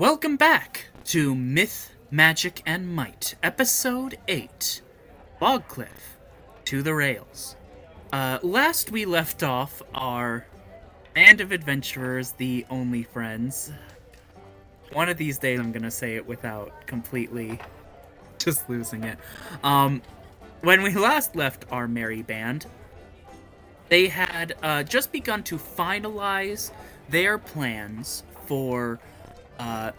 Welcome back to Myth, Magic, and Might, Episode 8 Fogcliff to the Rails. Uh, last we left off our band of adventurers, the only friends. One of these days I'm gonna say it without completely just losing it. Um, when we last left our merry band, they had uh, just begun to finalize their plans for uh,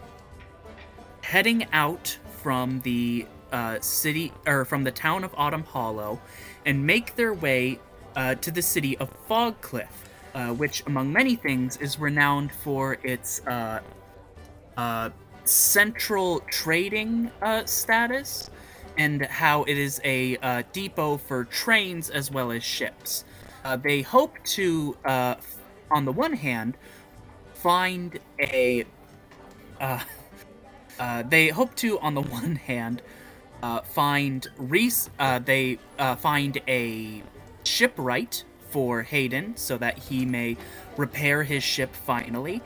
heading out from the uh, city or from the town of Autumn Hollow and make their way uh, to the city of Fogcliff, uh, which, among many things, is renowned for its uh, uh, central trading status and how it is a depot for trains as well as ships. They hope to, on the one hand, find a. Uh, uh, they hope to, on the one hand, uh, find Reese. uh, they uh, find a shipwright for Hayden so that he may repair his ship finally,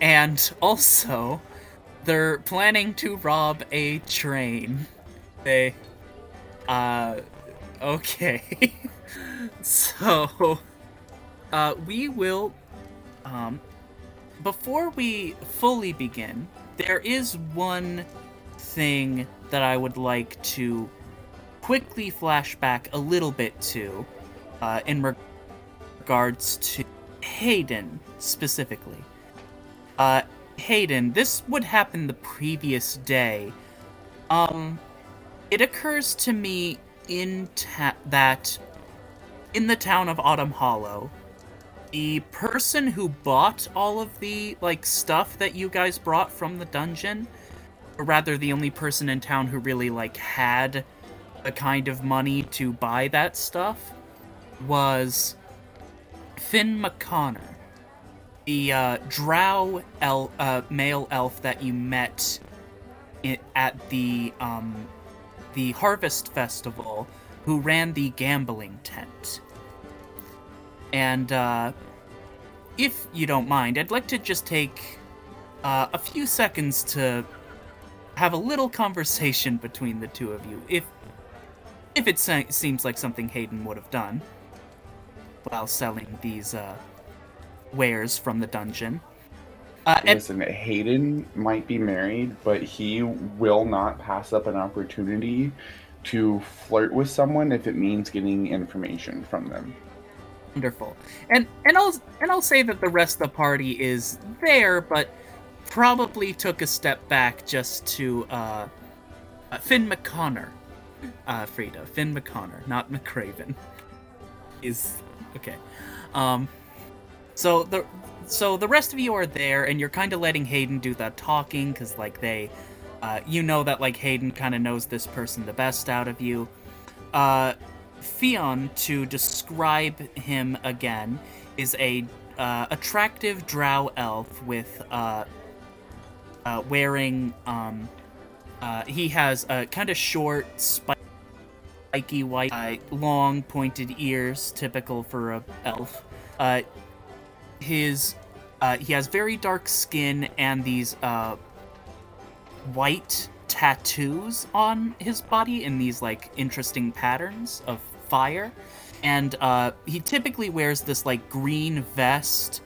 and also they're planning to rob a train. They, uh, okay. so, uh, we will, um, before we fully begin, there is one thing that I would like to quickly flash back a little bit to, uh, in reg- regards to Hayden specifically. Uh, Hayden, this would happen the previous day. Um, it occurs to me in ta- that in the town of Autumn Hollow, the person who bought all of the like stuff that you guys brought from the dungeon, or rather the only person in town who really like had the kind of money to buy that stuff was Finn McConnor the uh, drow el- uh, male elf that you met i- at the um, the harvest festival, who ran the gambling tent. And uh, if you don't mind, I'd like to just take uh, a few seconds to have a little conversation between the two of you, if if it se- seems like something Hayden would have done while selling these uh, wares from the dungeon. Uh, Listen, Hayden might be married, but he will not pass up an opportunity to flirt with someone if it means getting information from them. Wonderful, and and I'll and I'll say that the rest of the party is there, but probably took a step back just to uh, uh, Finn McConnor, uh, Frida, Finn McConnor, not McCraven, is okay. Um, so the so the rest of you are there, and you're kind of letting Hayden do that talking, because like they, uh, you know that like Hayden kind of knows this person the best out of you. Uh, Fion, to describe him again, is a uh, attractive drow elf with uh, uh, wearing um, uh, he has a kind of short, spiky white, uh, long pointed ears, typical for a elf. Uh, his he has very dark skin and these white tattoos on his body in these like interesting patterns of fire and uh, he typically wears this like green vest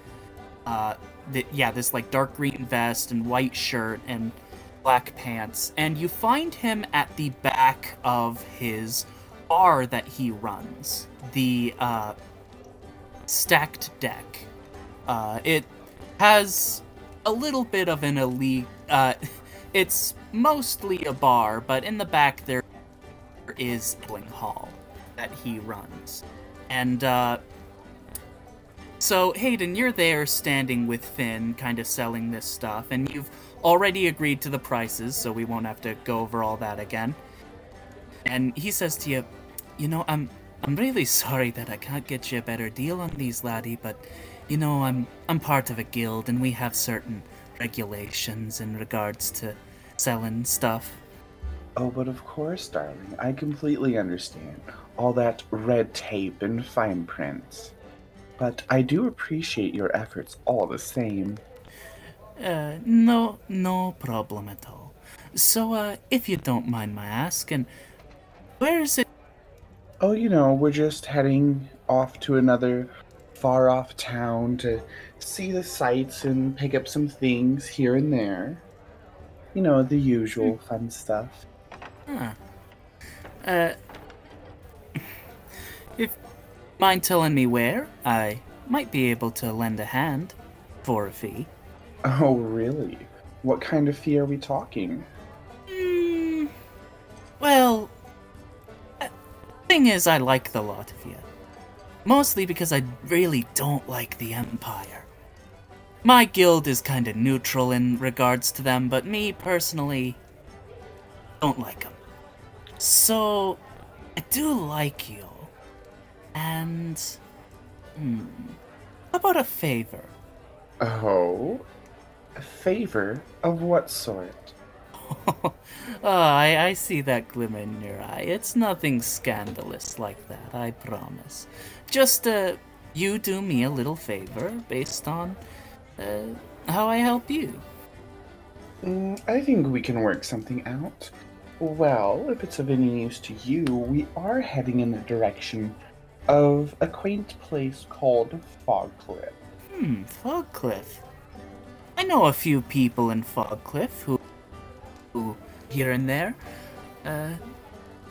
uh, th- yeah this like dark green vest and white shirt and black pants and you find him at the back of his bar that he runs the uh, stacked deck uh, it has a little bit of an elite. Uh, it's mostly a bar, but in the back there is Bling Hall that he runs, and uh, so Hayden, you're there standing with Finn, kind of selling this stuff, and you've already agreed to the prices, so we won't have to go over all that again. And he says to you, "You know, I'm I'm really sorry that I can't get you a better deal on these, laddie, but." you know, I'm I'm part of a guild and we have certain regulations in regards to selling stuff. Oh, but of course, darling. I completely understand all that red tape and fine prints. But I do appreciate your efforts all the same. Uh, no, no problem at all. So, uh, if you don't mind my asking, where is it? Oh, you know, we're just heading off to another far off town to see the sights and pick up some things here and there. You know, the usual fun stuff. Huh. Uh, if mind telling me where, I might be able to lend a hand for a fee. Oh, really? What kind of fee are we talking? Mm, well, uh, thing is, I like the lot of you. Mostly because I really don't like the Empire. My guild is kind of neutral in regards to them, but me personally don't like them. So, I do like you. And. Hmm. How about a favor? Oh? A favor of what sort? oh, I, I see that glimmer in your eye. It's nothing scandalous like that, I promise. Just, uh, you do me a little favor based on, uh, how I help you. Mm, I think we can work something out. Well, if it's of any use to you, we are heading in the direction of a quaint place called Fogcliff. Hmm, Fogcliff. I know a few people in Fogcliff who, who here and there. Uh,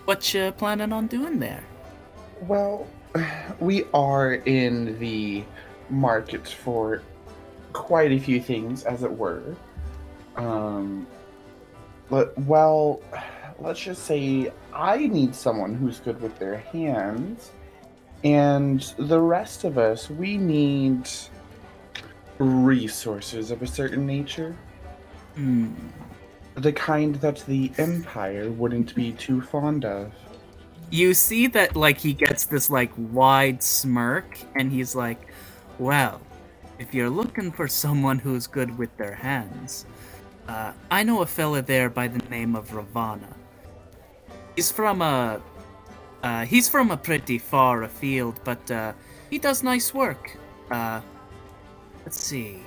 what you planning on doing there? Well, we are in the market for quite a few things, as it were. Um, but well, let's just say I need someone who's good with their hands, and the rest of us we need resources of a certain nature. Hmm. The kind that the Empire wouldn't be too fond of. You see that, like, he gets this, like, wide smirk, and he's like, well, if you're looking for someone who's good with their hands, uh, I know a fella there by the name of Ravana. He's from a. Uh, he's from a pretty far afield, but uh, he does nice work. Uh, let's see.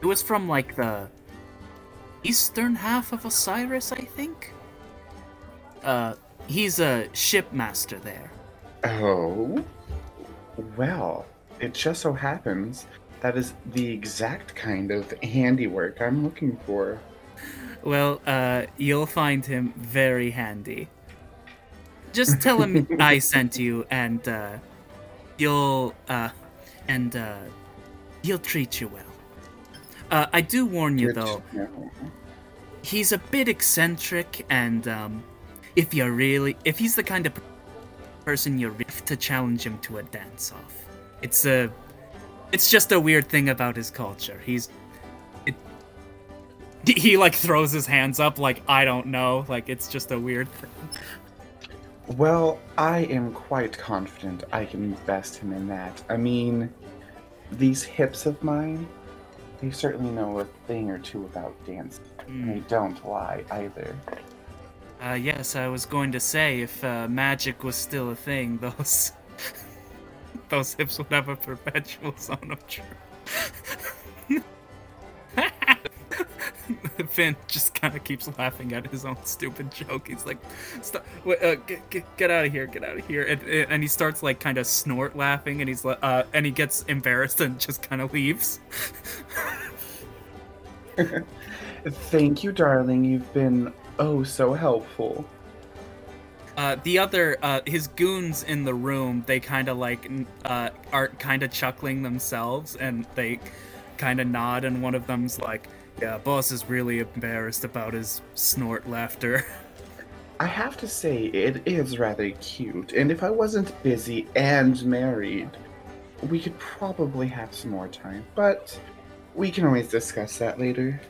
It was from like the eastern half of Osiris, I think. Uh, he's a shipmaster there. Oh? Well, it just so happens that is the exact kind of handiwork I'm looking for. Well, uh, you'll find him very handy. Just tell him I sent you, and uh, you'll uh, and uh, he'll treat you well. Uh, I do warn you though, he's a bit eccentric, and um, if you're really, if he's the kind of person you're to challenge him to a dance off, it's a, it's just a weird thing about his culture. He's, it, he, like throws his hands up like I don't know, like it's just a weird thing. Well, I am quite confident I can best him in that. I mean, these hips of mine, they certainly know a thing or two about dance. Mm. They don't lie either. Uh, yes, I was going to say if uh, magic was still a thing, those those hips would have a perpetual zone of truth. Finn just kind of keeps laughing at his own stupid joke. He's like, Stop, wait, uh, get, get, "Get out of here! Get out of here!" And, and he starts like kind of snort laughing, and he's like, uh, and he gets embarrassed and just kind of leaves. Thank you, darling. You've been oh so helpful. Uh, the other, uh, his goons in the room, they kind of like uh, are kind of chuckling themselves, and they kind of nod, and one of them's like, "Yeah, boss is really embarrassed about his snort laughter." I have to say, it is rather cute, and if I wasn't busy and married, we could probably have some more time, but we can always discuss that later.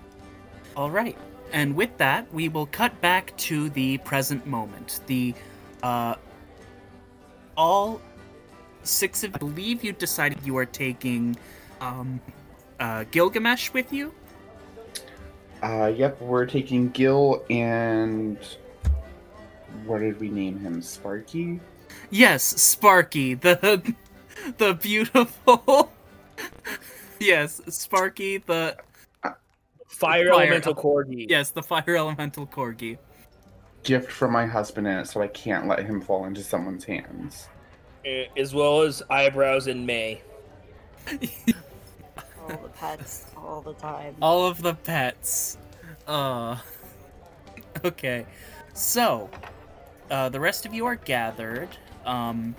All right, and with that, we will cut back to the present moment. The, uh, all six of, I believe you decided you are taking, um, uh, Gilgamesh with you. Uh, yep, we're taking Gil and. What did we name him? Sparky? Yes, Sparky, the the beautiful. yes, Sparky, the Fire, Fire elemental corgi. Yes, the fire elemental corgi. Gift from my husband in it, so I can't let him fall into someone's hands. eh, As well as eyebrows in May. All the pets, all the time. All of the pets. Uh. Okay. So, uh, the rest of you are gathered. Um.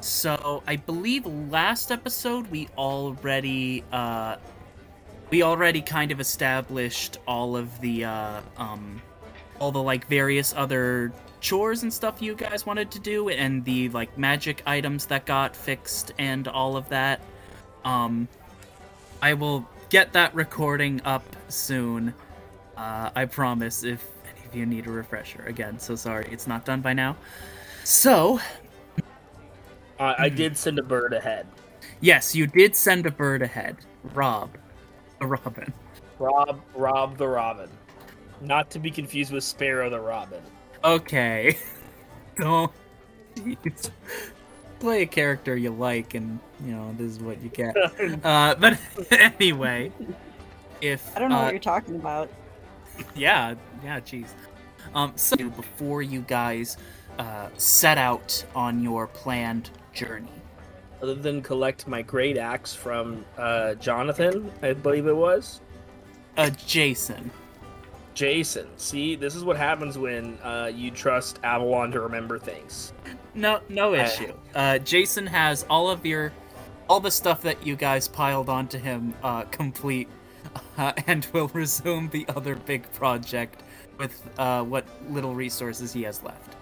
So I believe last episode we already uh, we already kind of established all of the uh, um, all the like various other chores and stuff you guys wanted to do, and the like magic items that got fixed and all of that. Um, I will get that recording up soon. Uh, I promise. If any of you need a refresher, again, so sorry it's not done by now. So Uh, I did send a bird ahead. Yes, you did send a bird ahead. Rob. A robin. Rob, Rob the Robin. Not to be confused with Sparrow the Robin. Okay. Don't. Jeez. Play a character you like, and, you know, this is what you get. Uh, but anyway. If. I don't know uh, what you're talking about. Yeah, yeah, jeez. Um, so before you guys uh, set out on your planned journey, Other than collect my great axe from uh, Jonathan, I believe it was. uh, Jason. Jason. See, this is what happens when uh, you trust Avalon to remember things. No, no issue. Uh, Jason has all of your, all the stuff that you guys piled onto him uh, complete, uh, and will resume the other big project with uh, what little resources he has left.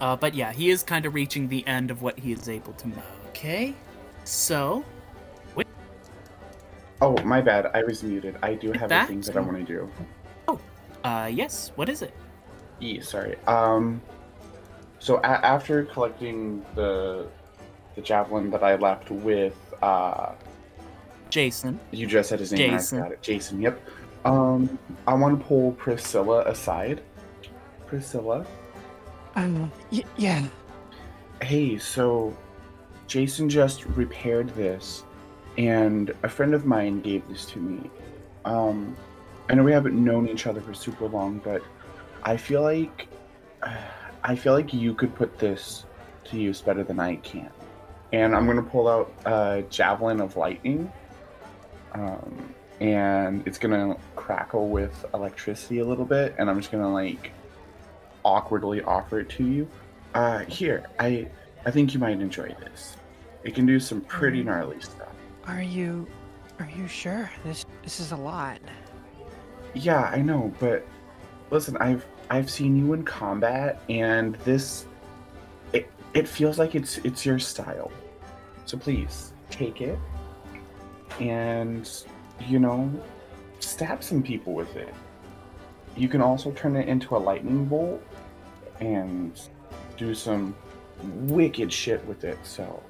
Uh, but yeah, he is kind of reaching the end of what he is able to make. Okay, so Oh, my bad. I was muted. I do have a thing that I want to do. Oh, uh, yes, what is it? E, sorry. Um, so a- after collecting the the javelin that I left with, uh, Jason. you just said his name. Jason. I forgot it. Jason. Yep. Um, I want to pull Priscilla aside. Priscilla. Um, y- yeah. Hey, so Jason just repaired this, and a friend of mine gave this to me. Um, I know we haven't known each other for super long, but I feel like I feel like you could put this to use better than I can. And I'm gonna pull out a javelin of lightning, um, and it's gonna crackle with electricity a little bit, and I'm just gonna like awkwardly offer it to you. Uh, here, I I think you might enjoy this. It can do some pretty gnarly stuff. Are you, are you sure? This, this is a lot. Yeah, I know, but listen, I've I've seen you in combat, and this it it feels like it's it's your style. So please take it, and you know, stab some people with it. You can also turn it into a lightning bolt, and do some wicked shit with it. So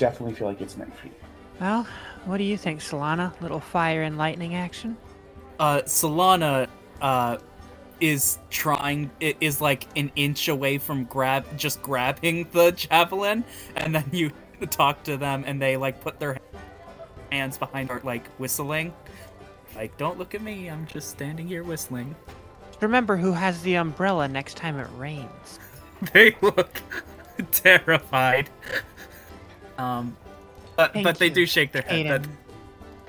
definitely feel like it's meant for you. Well, what do you think, Solana? Little fire and lightning action? uh, Solana uh, is trying i- is like an inch away from grab just grabbing the javelin, and then you talk to them, and they like put their hands behind her, like whistling. Like, don't look at me. I'm just standing here whistling. Remember who has the umbrella next time it rains. They look terrified. Um, but Thank but they you, do shake their head. Aiden,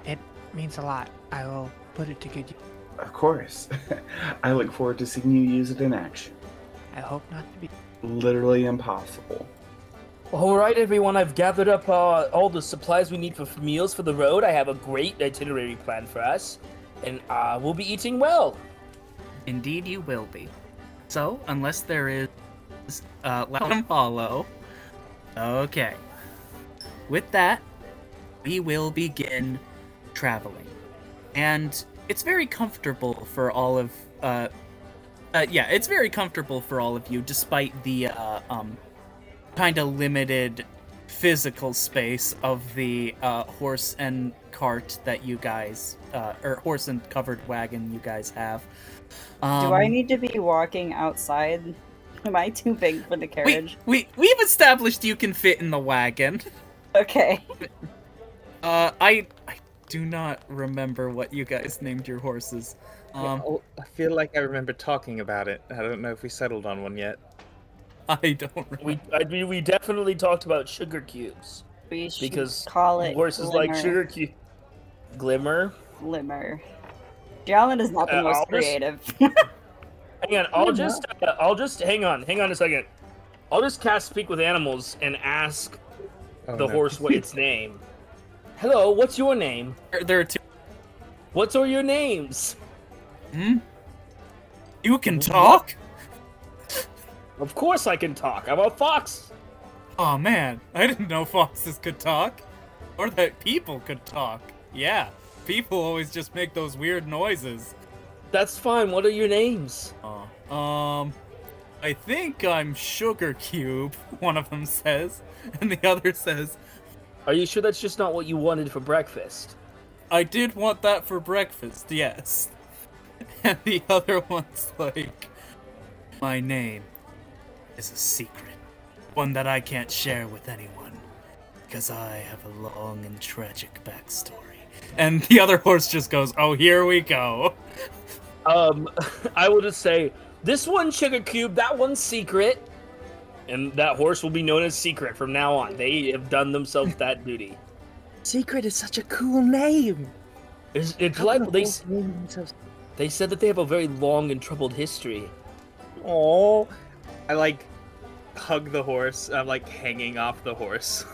That, it means a lot. I will put it to good use. Of course, I look forward to seeing you use it in action. I hope not to be. Literally impossible. All right, everyone. I've gathered up uh, all the supplies we need for meals for the road. I have a great itinerary plan for us, and uh, we'll be eating well. Indeed, you will be. So, unless there is, uh, let them follow. Okay. With that, we will begin traveling, and it's very comfortable for all of, uh, uh yeah, it's very comfortable for all of you, despite the, uh, um, kind of limited physical space of the uh, horse and cart that you guys, uh, or horse and covered wagon you guys have. Um, Do I need to be walking outside? Am I too big for the we, carriage? we we've established you can fit in the wagon. Okay. Uh, I I do not remember what you guys named your horses. Um, Oh, I feel like I remember talking about it. I don't know if we settled on one yet. I don't remember. We I mean, we definitely talked about sugar cubes We should because call it horses like sugar cube. Glimmer. Glimmer. Jalen is not the Uh, most I'll just- creative. Hang on, I'll just uh, I'll just hang on, hang on a second. I'll just cast speak with animals and ask Oh, the no. horse what its name. Hello, what's your name? There, there are two. What's all your names? Hmm? You can talk? Of course I can talk. I'm a fox. Oh man, I didn't know foxes could talk. Or that people could talk. Yeah, people always just make those weird noises. That's fine. What are your names? Uh, um, I think I'm Sugar Cube, one of them says. And the other says, Are you sure that's just not what you wanted for breakfast? I did want that for breakfast, yes. And the other one's like, My name is a secret. One that I can't share with anyone. Because I have a long and tragic backstory. And the other horse just goes, Oh, here we go. Um, I will just say this one sugar cube, that one's secret, and that horse will be known as secret from now on. They have done themselves that duty. Secret is such a cool name. It's, it's like they they said that they have a very long and troubled history. Oh, I like hug the horse. I'm like hanging off the horse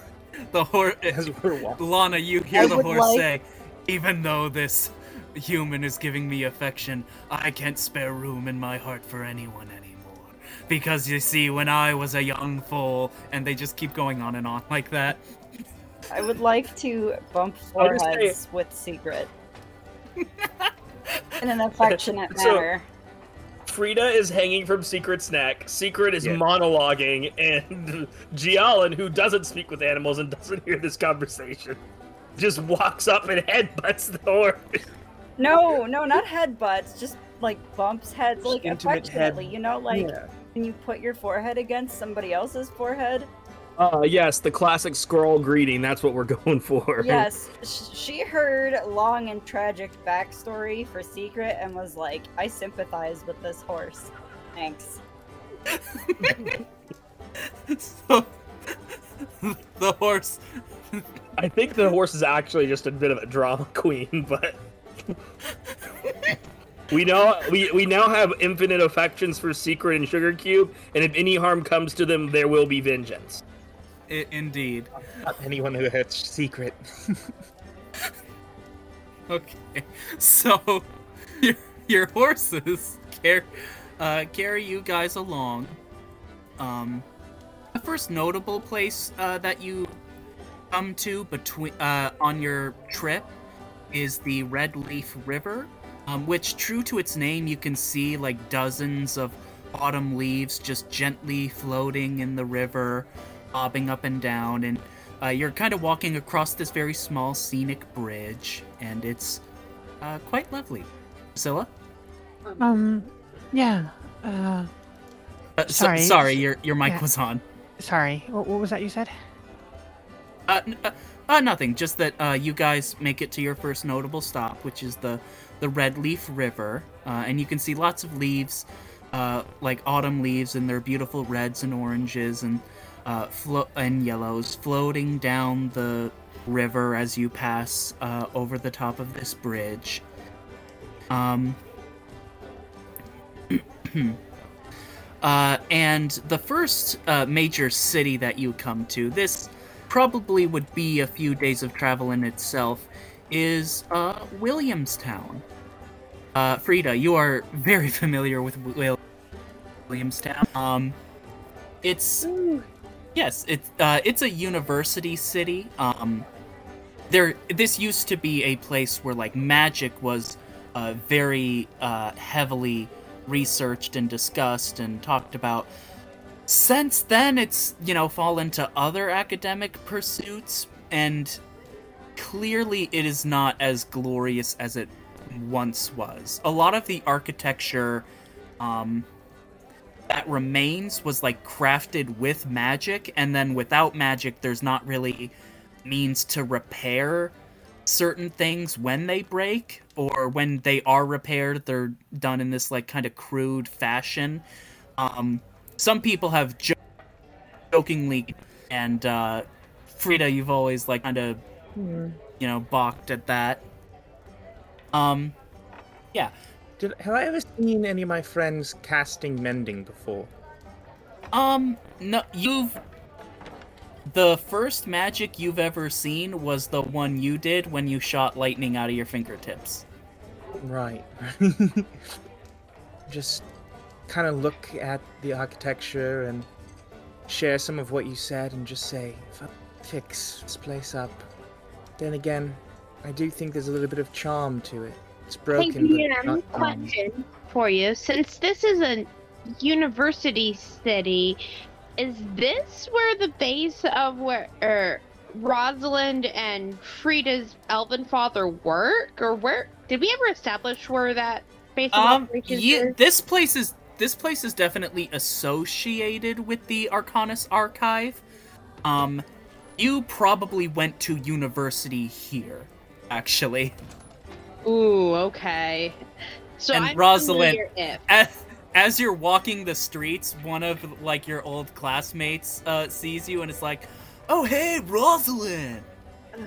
The horse. as we're walking. Lana, you hear I the horse like- say, even though this human is giving me affection, I can't spare room in my heart for anyone anymore. Because you see, when I was a young foal, and they just keep going on and on like that. I would like to bump I'll say- foreheads with secret. In an affectionate So- manner. Frida is hanging from Secret's neck. Secret is Yeah. monologuing, and Jialin, who doesn't speak with animals and doesn't hear this conversation, just walks up and headbutts the horse. No, no, not headbutts, just like bumps heads, like Intimate head. You know, like Yeah. when you put your forehead against somebody else's forehead. Uh, yes, the classic scroll greeting. That's what we're going for. Yes, she heard long and tragic backstory for Secret and was like, "I sympathize with this horse." Thanks. so, the horse. I think the horse is actually just a bit of a drama queen, but we know we we now have infinite affections for Secret and Sugar Cube, and if any harm comes to them, there will be vengeance. I- indeed. Not anyone who hurts secret. Okay, so your, your horses carry, uh, carry you guys along. Um, the first notable place uh, that you come to between uh, on your trip is the Red Leaf River, um, which, true to its name, you can see like dozens of autumn leaves just gently floating in the river, bobbing up and down, and uh, you're kind of walking across this very small scenic bridge, and it's uh, quite lovely. Priscilla? Um, yeah. Uh, Uh, so- Sorry. sorry, your your mic Yeah. was on. sorry. What, what was that you said? Uh, n- uh, nothing. Just that uh, you guys make it to your first notable stop, which is the the Red Leaf River, uh, and you can see lots of leaves, uh, like autumn leaves, and their beautiful reds and oranges and uh, flo- and yellows floating down the river as you pass uh, over the top of this bridge. Um. Uh, and the first uh, major city that you come to, this probably would be a few days of travel in itself, is uh, Williamstown. Uh, Frida, you are very familiar with Wil- Williamstown. Um, it's yes, it's uh, it's a university city. Um, there, this used to be a place where like magic was uh, very uh, heavily researched and discussed and talked about. Since then, it's, you know, fallen to other academic pursuits, and clearly it is not as glorious as it once was. A lot of the architecture um, that remains was like crafted with magic, and then without magic, there's not really means to repair certain things when they break or when they are repaired, they're done in this like kind of crude fashion. Um, some people have jo- jokingly, and uh, Frida, you've always like kind of Hmm. you know balked at that. Um, yeah. Did, have I ever seen any of my friends casting mending before? Um, no, you've. The first magic you've ever seen was the one you did when you shot lightning out of your fingertips. Right. Just kind of look at the architecture and share some of what you said and just say, if fix this place up. Then again, I do think there's a little bit of charm to it. It's Hey, broken, but not charm. question for you. Since this is a university city, is this where the base of where er, Rosalind and Frida's elven father work, or where did we ever establish where that base of Um, operations yeah, is? this place is this place is definitely associated with the Arcanus Archive. Um, you probably went to university here, actually. Ooh, okay. So And I'm Rosalind- if. As, as you're walking the streets, one of like your old classmates uh, sees you and is like, "Oh hey, Rosalind!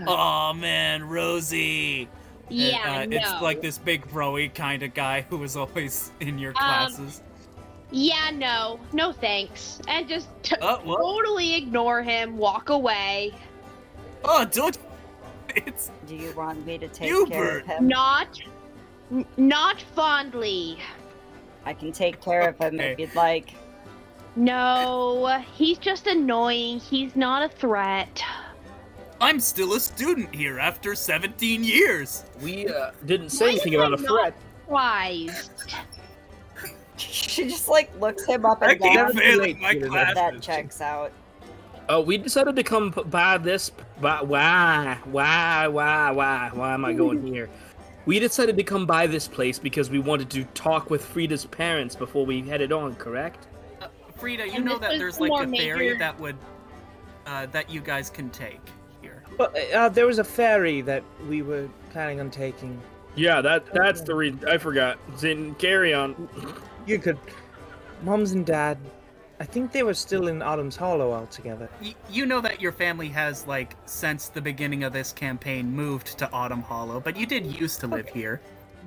Oh man, Rosie!" And, Yeah, uh, no. it's like this big broy kind of guy who was always in your Um, classes. Yeah, no, no thanks, and just t- what? totally ignore him, walk away. Oh, don't! It's Do you want me to take Hubert. care of him? Not, n- not fondly. I can take care of him Okay. if you'd like. No, he's just annoying. He's not a threat. I'm still a student here after 17 years. We uh, didn't say Why anything about a not- threat. Wise. She just like looks him up and keep down. failing my Peter. That checks out. Uh, we decided to come p- by this. By, why? Why? Why? Why? Why am I going here? We decided to come by this place because we wanted to talk with Frida's parents before we headed on. Correct? Frida, you And know that there's like more a ferry that would, uh, that you guys can take here. But uh, there was a ferry that we were planning on taking. Yeah, that that's the reason. I forgot. Then carry on. You could. Moms and Dad, I think they were still in Autumn's Hollow altogether. Y- you know that your family has like since the beginning of this campaign moved to Autumn Hollow, but you did used to live here.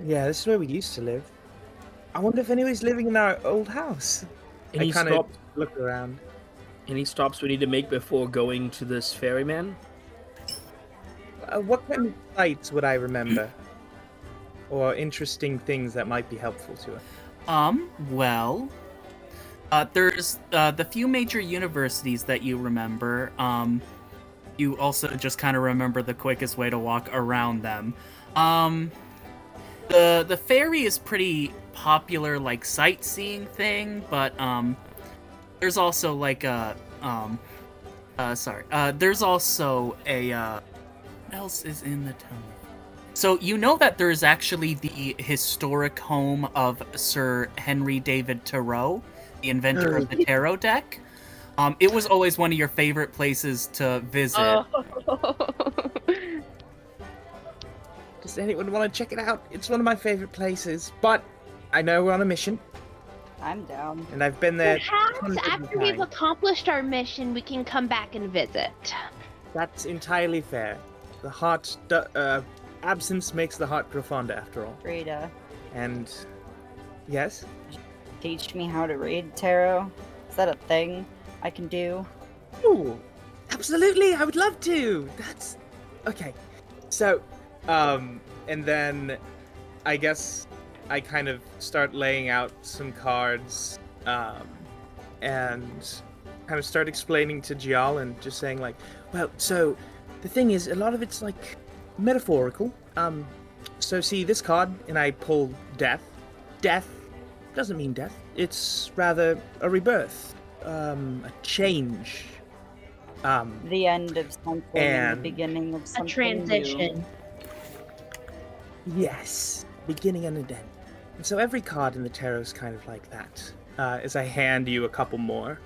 Yeah, this is where we used to live. I wonder if anybody's living in our old house. Any I kind of stops? look around. Any stops we need to make before going to this ferryman? Uh, what kind of sights would I remember? or interesting things that might be helpful to us? Um, well, uh, there's uh, the few major universities that you remember. Um, you also just kind of remember the quickest way to walk around them. Um, the the ferry is pretty popular, like sightseeing thing, but um, there's also like a um, uh, sorry, uh, there's also a uh, what else is in the town? So you know that there's actually the historic home of Sir Henry David Thoreau, the inventor of the tarot deck. Um, it was always one of your favorite places to visit. Oh. Does anyone want to check it out? It's one of my favorite places. But I know we're on a mission, I'm down. and I've been there. Perhaps after we've accomplished our mission, we can come back and visit. That's entirely fair. The heart, do- uh, absence makes the heart grow fonder, after all. Frida, And yes, teach me how to read tarot. Is that a thing I can do? Ooh, absolutely. I would love to. That's okay. So, um, and then I guess I kind of start laying out some cards, um, and kind of start explaining to Gial and just saying like, well, so the thing is, a lot of it's like metaphorical. Um, so see this card, and I pull death. Death doesn't mean death. It's rather a rebirth, um, a change. Um, The end of something and And- the beginning of something. A something. transition. Yes, beginning and an end. And so every card in the tarot is kind of like that. Uh, as I hand you a couple more.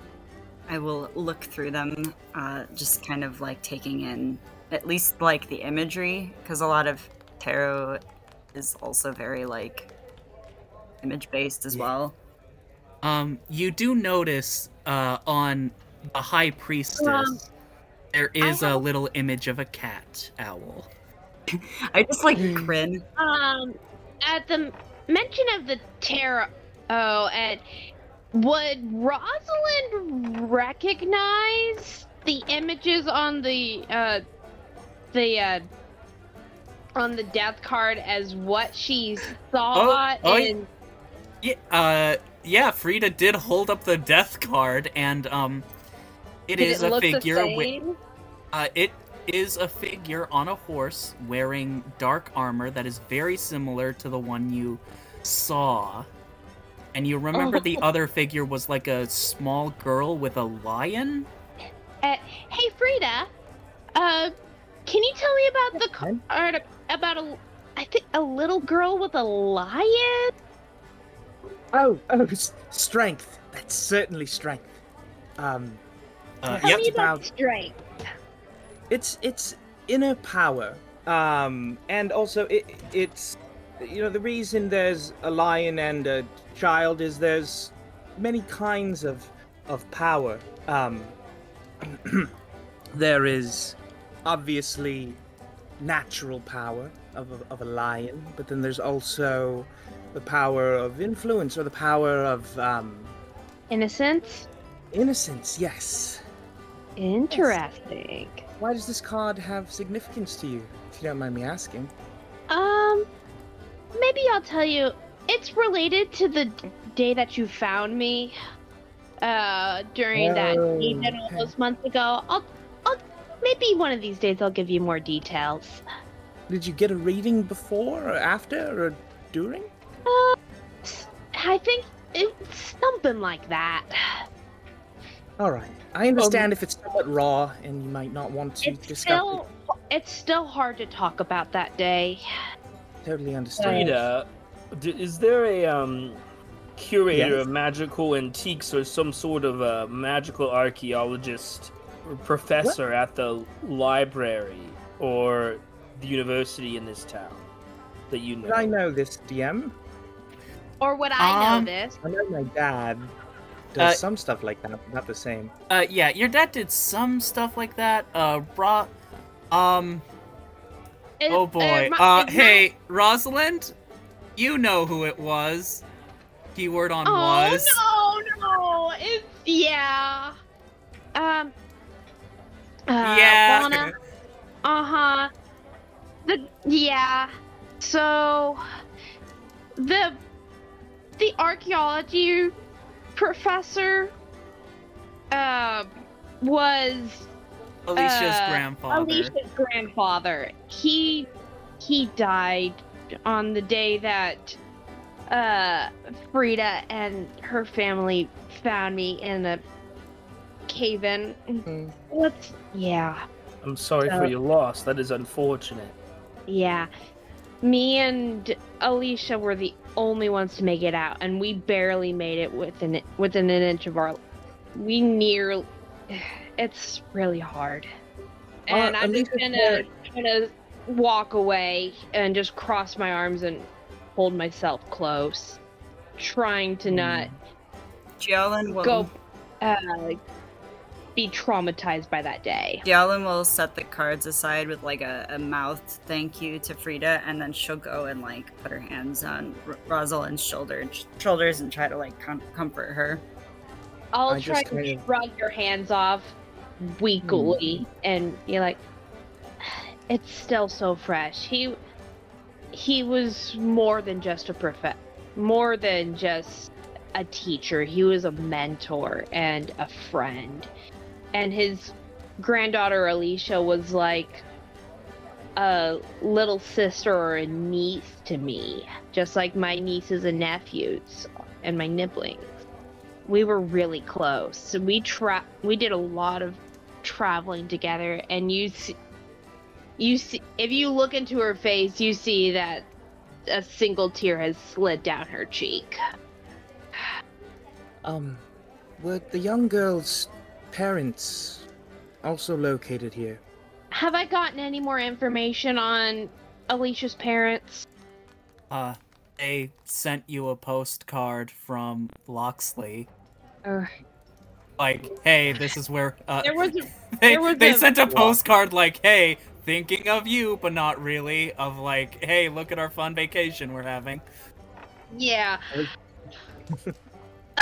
I will look through them, uh, just kind of like taking in at least like the imagery, because a lot of tarot is also very like image based as Yeah. well. Um, you do notice uh, on the high priestess Um, there is a little image of a cat owl. I just like grin. Um, at the mention of the tarot, oh, and would Rosalind recognize the images on the uh, the uh, on the death card as what she saw oh, in? Yeah, uh, yeah, Frida did hold up the death card, and um, it is it a the figure. wi- same? uh, it is a figure on a horse wearing dark armor that is very similar to the one you saw. And you remember the Oh. other figure was like a small girl with a lion? Uh, hey Frida, uh, can you tell me about the Okay. card about a I think a little girl with a lion? Oh, oh, strength. That's certainly strength. Um, Uh, Tell yep. me about about- strength. it's it's inner power. Um, and also it it's you know the reason there's a lion and a child is there's many kinds of of power. Um, there is obviously natural power of a, of a lion, but then there's also the power of influence or the power of um, Innocence? innocence. Yes. Interesting. Why does this card have significance to you, if you don't mind me asking? Um, maybe I'll tell you. It's related to the day that you found me. Uh, during that Oh, all okay. those months ago. I'll, I'll, maybe one of these days I'll give you more details. Did you get a reading before or after or during? Uh, s- I think it's something like that. All right. I understand if it's somewhat raw and you might not want to It's discuss still, it's still hard to talk about that day. Totally understand. Frida, d- is there a um curator Yes. of magical antiques or some sort of a magical archaeologist or professor at the library or the university in this town that you know? Did I know this, DM? Or would I Um, know this? I know my dad does Uh, some stuff like that, but not the same. Uh, yeah, your dad did some stuff like that. Uh, Ro- um, Is- oh boy. my- Uh, is my- hey, Rosalind, you know who it was. Keyword on Oh was. Oh no, no! It's yeah. Um. Uh, Yeah. Lana, uh huh. The yeah. So the the archaeology professor uh was Alicia's uh, grandfather. Alicia's grandfather. He he died on the day that uh Frida and her family found me in a cave in. Mm. Let's yeah. I'm sorry So- for your loss. That is unfortunate. Yeah. Me and Alicia were the only ones to make it out, and we barely made it within within an inch of our. We near. It's really hard, and Uh, I'm just Alicia's gonna gonna walk away and just cross my arms and hold myself close, trying to not Jialin will go, uh, be traumatized by that day. Jialin will set the cards aside with like a, a mouthed thank you to Frida, and then she'll go and like put her hands on R- Rosalind's shoulder shoulders and try to like com- comfort her. I'll I try to kind of- shrug your hands off weakly, hmm. and you're like, "It's still so fresh." He he was more than just a prof, more than just a teacher. He was a mentor and a friend, and his granddaughter Alicia was like a little sister or a niece to me, just like my nieces and nephews and my nibblings we were really close. We tra- we did a lot of traveling together and you see, you see if you look into her face, you see that a single tear has slid down her cheek. Um, were the young girl's parents also located here? have I gotten any more information on Alicia's parents? Uh, they sent you a postcard from Loxley. Uh, Like, hey, this is where. Uh, there was a, they, there was they a- sent a postcard like, hey, thinking of you, but not really. Of like, hey, look at our fun vacation we're having. yeah.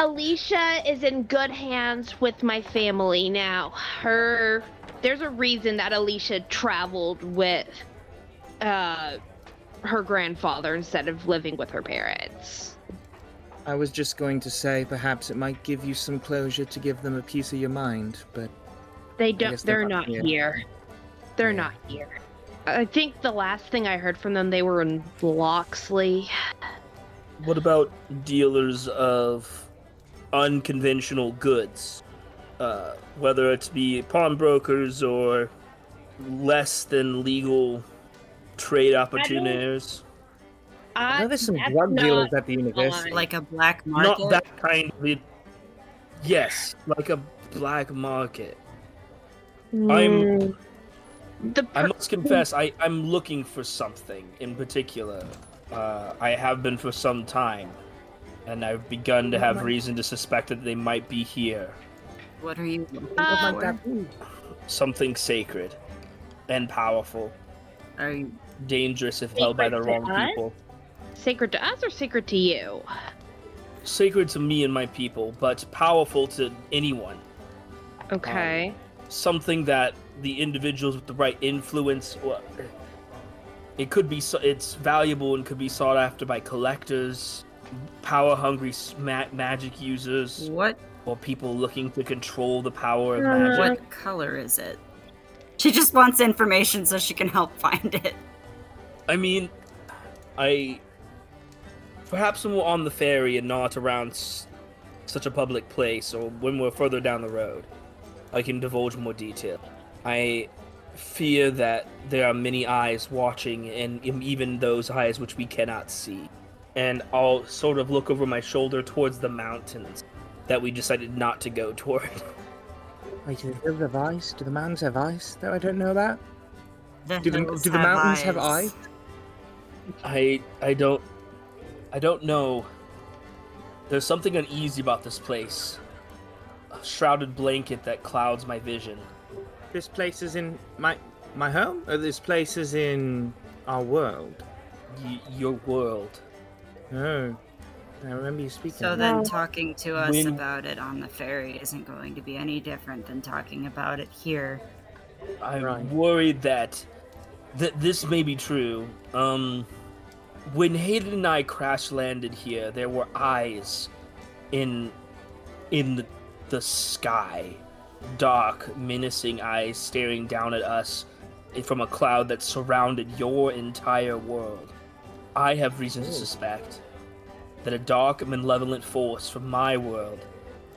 Alicia is in good hands with my family now. Her there's a reason that Alicia traveled with uh her grandfather instead of living with her parents. I was just going to say perhaps it might give you some closure to give them a piece of your mind, but They don't they're, they're not not here. here. They're Yeah. not here. I think the last thing I heard from them they were in Loxley. What about dealers of unconventional goods? Uh, whether it be pawnbrokers or less than legal trade opportunities. I know there's some drug dealers at the university. Like a black market. Not that kind of. Yes, like a black market. I'm- Mm, the I must confess, I, I'm looking for something in particular. Uh, I have been for some time, and I've begun to have reason to suspect that they might be here. What are you looking What Uh, for? Something sacred and powerful, Are you dangerous if held by the wrong us? people. sacred to us or sacred to you? Sacred to me and my people, but powerful to anyone. Okay. Something that the individuals with the right influence, or it could be, so- it's valuable and could be sought after by collectors, power-hungry ma- magic users, what or people looking to control the power of Uh, magic. what color is it? She just wants information so she can help find it. I mean, I perhaps when we're on the ferry and not around s- such a public place, or when we're further down the road, I can divulge more detail. I fear that there are many eyes watching, and even those eyes which we cannot see. And I'll sort of look over my shoulder towards the mountains that we decided not to go toward. Wait, do the hills have eyes? Do the mountains have eyes that I don't know about? The Do the, do the have mountains have eyes? I I don't I don't know. There's something uneasy about this place. A shrouded blanket that clouds my vision. This place is in my my home, or this place is in our world. Y- your world. Oh, I remember you speaking. So then Well, talking to us when- about it on the ferry isn't going to be any different than talking about it here. I'm Right. worried that that this may be true. Um, when Hayden and I crash landed here, there were eyes in in the, the sky, dark, menacing eyes staring down at us from a cloud that surrounded your entire world. I have reason to suspect that a dark, malevolent force from my world,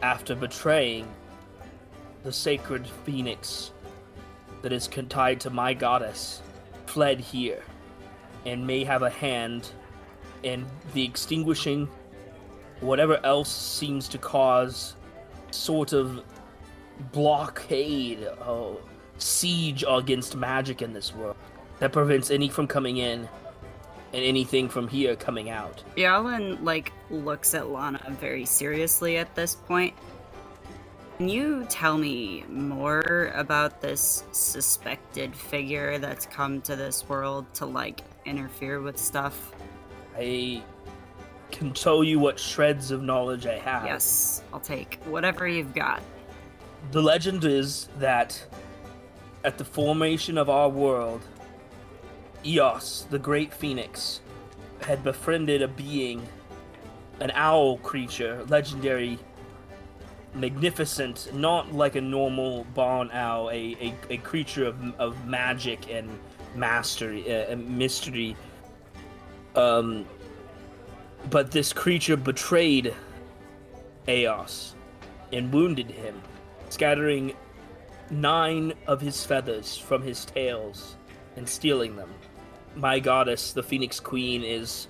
after betraying the sacred phoenix that is tied to my goddess fled here and may have a hand in the extinguishing whatever else seems to cause sort of blockade or siege against magic in this world that prevents any from coming in and anything from here coming out. Jialin like looks at Lana very seriously at this point. Can you tell me more about this suspected figure that's come to this world to like interfere with stuff? I can tell you what shreds of knowledge I have. Yes, I'll take whatever you've got. The legend is that at the formation of our world, Eos, the great phoenix, had befriended a being, an owl creature, legendary, magnificent, not like a normal barn owl, a, a, a creature of, of magic and mastery, uh, and mystery. Um, but this creature betrayed Eos and wounded him scattering nine of his feathers from his tails and stealing them. My goddess, the Phoenix Queen, is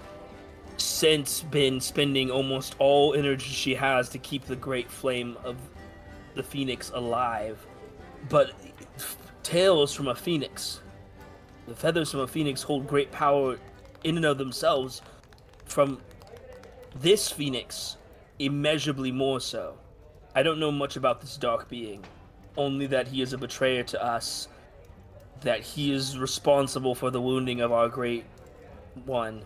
since been spending almost all energy she has to keep the great flame of the Phoenix alive. But tails from a phoenix. The feathers from a phoenix hold great power in and of themselves. From this phoenix, immeasurably more so. I don't know much about this dark being, only that he is a betrayer to us, that he is responsible for the wounding of our great one,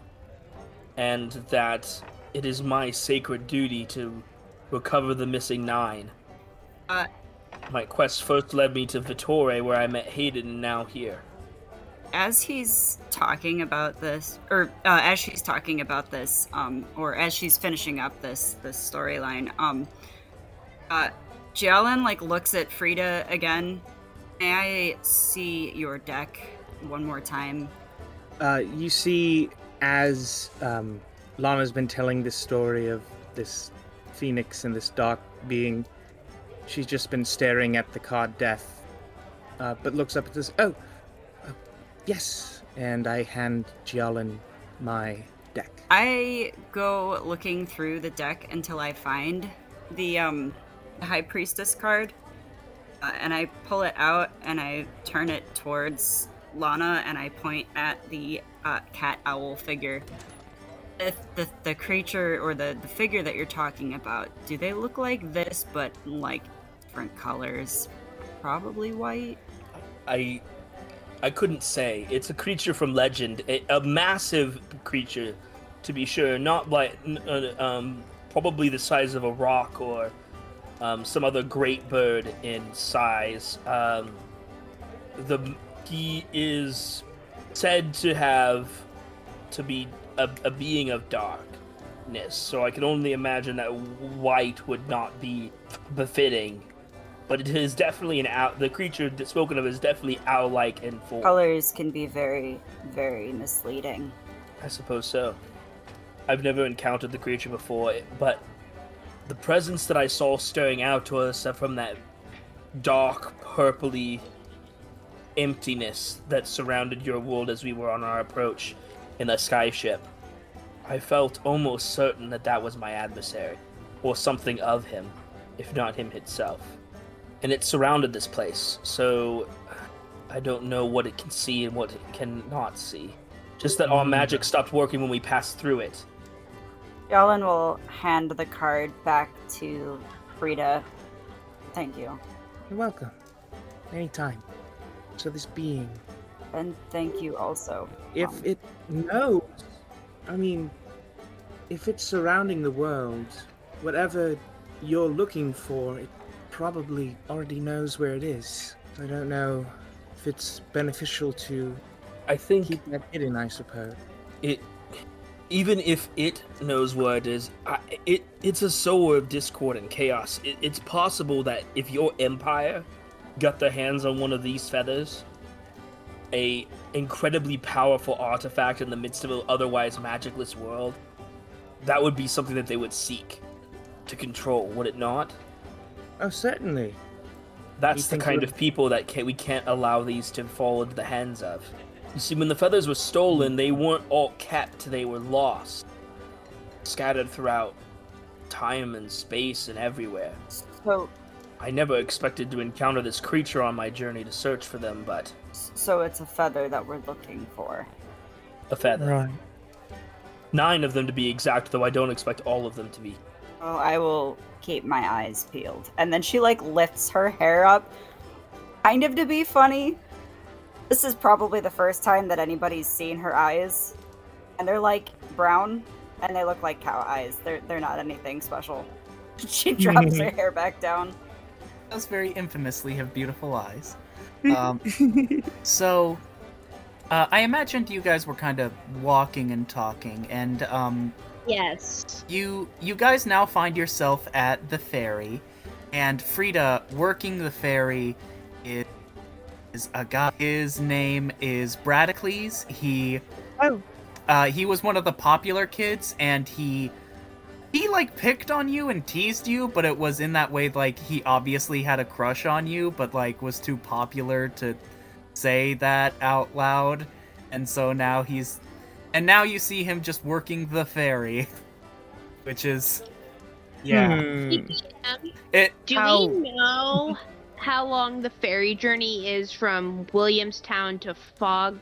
and that it is my sacred duty to recover the missing nine. Uh, My quest first led me to Vittore, where I met Hayden, and now here. as he's talking about this, or uh, as she's talking about this, um, or as she's finishing up this this storyline, um, uh, Jialin like looks at Frida again. May I see your deck one more time? Uh, you see, as um, Lana's been telling this story of this phoenix and this dark being, she's just been staring at the card death, uh, but looks up and says, "Oh, oh, yes." And I hand Jialin my deck. I go looking through the deck until I find the um, High Priestess card, and I pull it out and I turn it towards Lana and I point at the uh, cat owl figure. If the, the creature or the, the figure that you're talking about, do they look like this but like different colors? Probably white. I I couldn't say. It's a creature from legend, a, a massive creature, to be sure. Not like uh, um, probably the size of a rock or um, some other great bird in size. Um, the he is said to have to be a, a being of darkness, so I can only imagine that white would not be befitting. But it is definitely an owl. The creature that's spoken of is definitely owl-like in form. Colors can be very, very misleading. I suppose so. I've never encountered the creature before, but the presence that I saw staring out to us from that dark, purpley emptiness that surrounded your world as we were on our approach in the skyship, I felt almost certain that that was my adversary, or something of him, if not him himself. And it surrounded this place, so I don't know what it can see and what it cannot see. Just that our hmm. magic stopped working when we passed through it. Jialin will hand the card back to Frida. Thank you. You're welcome. Anytime. So this being, And thank you also. if um, it knows, I mean, if it's surrounding the world, whatever you're looking for, it probably already knows where it is. I don't know if it's beneficial to I think keep that hidden, I suppose. it, even if it knows where it is, I, it it's a sower of discord and chaos. It, it's possible that if your empire got their hands on one of these feathers, a incredibly powerful artifact in the midst of an otherwise magicless world, that would be something that they would seek to control. Would it not? Oh, certainly. That's the kind of people that can, we can't allow these to fall into the hands of. You see, when the feathers were stolen, they weren't all kept, they were lost. Scattered throughout time and space and everywhere. so I never expected to encounter this creature on my journey to search for them, but so it's a feather that we're looking for. a feather. Right. Nine of them to be exact, though I don't expect all of them to be. Oh, I will keep my eyes peeled. And then she like lifts her hair up, kind of to be funny. This is probably the first time that anybody's seen her eyes, and they're like brown, and they look like cow eyes. They're they're not anything special. She drops her hair back down. does very infamously have beautiful eyes. Um, so, uh, I imagined you guys were kind of walking and talking, and um, Yes. you you guys now find yourself at the ferry, and Frida working the ferry is, is a guy. His name is Bradicles. He Oh. uh, he was one of the popular kids, and he he like picked on you and teased you, but it was in that way like he obviously had a crush on you, but like was too popular to say that out loud, and so now he's and now you see him just working the ferry, which is yeah Hmm. It do How- we know how long the ferry journey is from Williamstown to Fog?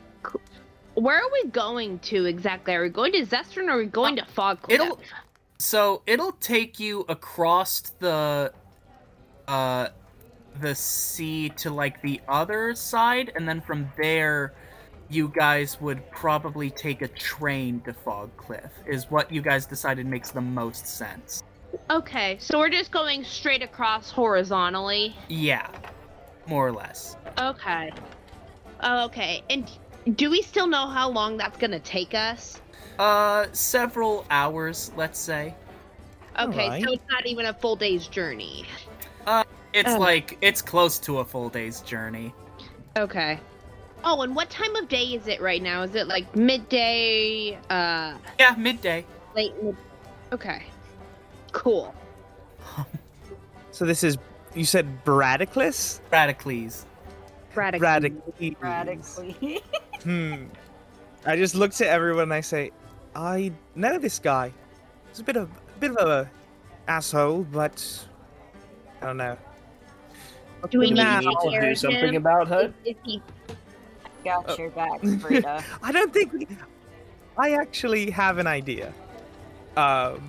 Where are we going to exactly? Are we going to Zestron or are we going to Fogcliff? it'll- So it'll take you across the uh the sea to like the other side, and then from there you guys would probably take a train to Fogcliff, is what you guys decided makes the most sense. Okay, so we're just going straight across horizontally. Yeah. More or less. Okay. Okay, and do we still know how long that's gonna take us? Uh several hours, let's say. Okay, Alright. so it's not even a full day's journey. Uh, it's Uh. like it's close to a full day's journey. Okay. Oh, and what time of day is it right now? Is it like midday? Uh, Yeah, midday. late mid? Okay. Cool. So this is you said Bradiclus? Radicles. Braddock. Bradicles. Radically. Hmm. I just looked at everyone and I say, I know this guy. He's a bit of a bit of a asshole, but I don't know. Do we need to I'll do of something him? about her. Is, is he Got your back, Frida. I don't think we, I actually have an idea. Um,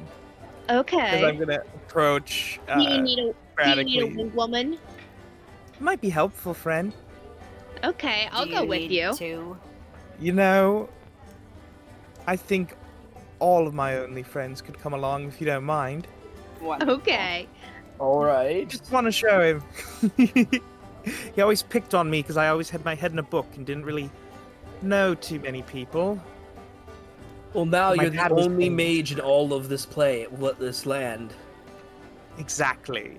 because I'm gonna approach. Uh, do you need a Do you need a Bradicles. woman? Might be helpful, friend. Okay, I'll Do go with need you. To? You know, I think all of my only friends could come along if you don't mind. Wonderful. Okay. All right. Just want to show him. he always picked on me because I always had my head in a book and didn't really know too many people. Well, now My you're the only famous. mage in all of this play, what this land. Exactly.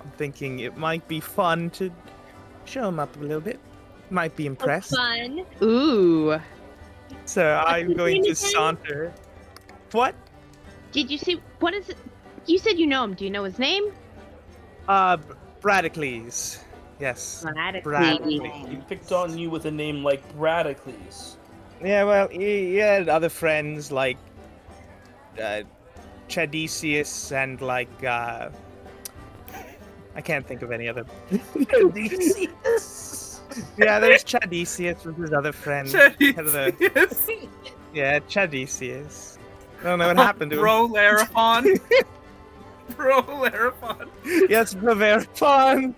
I'm thinking it might be fun to show him up a little bit. Might be impressed. Fun. Ooh. So I'm going to saunter. What? Did you see? What is it? You said you know him. Do you know his name? Uh, Bradicles. Yes. Bradicles. He picked on you with a name like Bradicles. Yeah, well, he, he had other friends like uh, Chadesius and like uh, I can't think of any other. Yeah, there's Chadesius with his other friend. Head of the- Yes. Yeah, Chadesius. I don't know what happened to him. Bro Larafon. Bro Larafon. yes, Proverfon.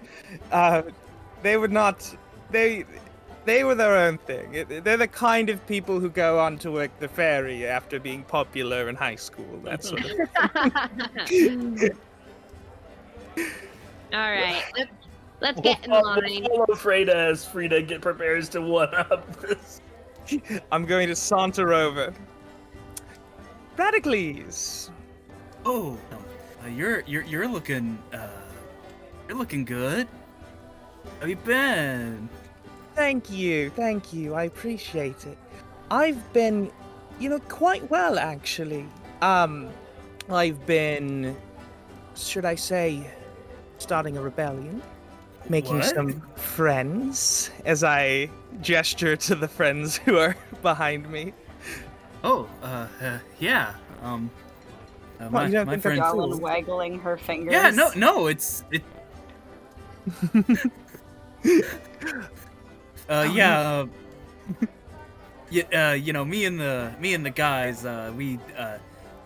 Uh, they would not. They they were their own thing. They're the kind of people who go on to work the ferry after being popular in high school. That sort of. All right. Let's, let's get in line. we'll follow Frida as Frida get prepares to one up this. I'm going to saunter over. Radicles. Oh, uh, you're you're you're looking uh, you're looking good. How you been? Thank you, thank you. I appreciate it. I've been, you know, quite well actually. Um, I've been, should I say, starting a rebellion, making What? some friends. As I gesture to the friends who are behind me. Oh, uh, uh yeah. Um, uh, What, my, you don't my friend. Goblin waggling her fingers. Yeah, no, no, it's it. uh, yeah. Uh, yeah, uh, you know, me and the me and the guys, uh, we uh,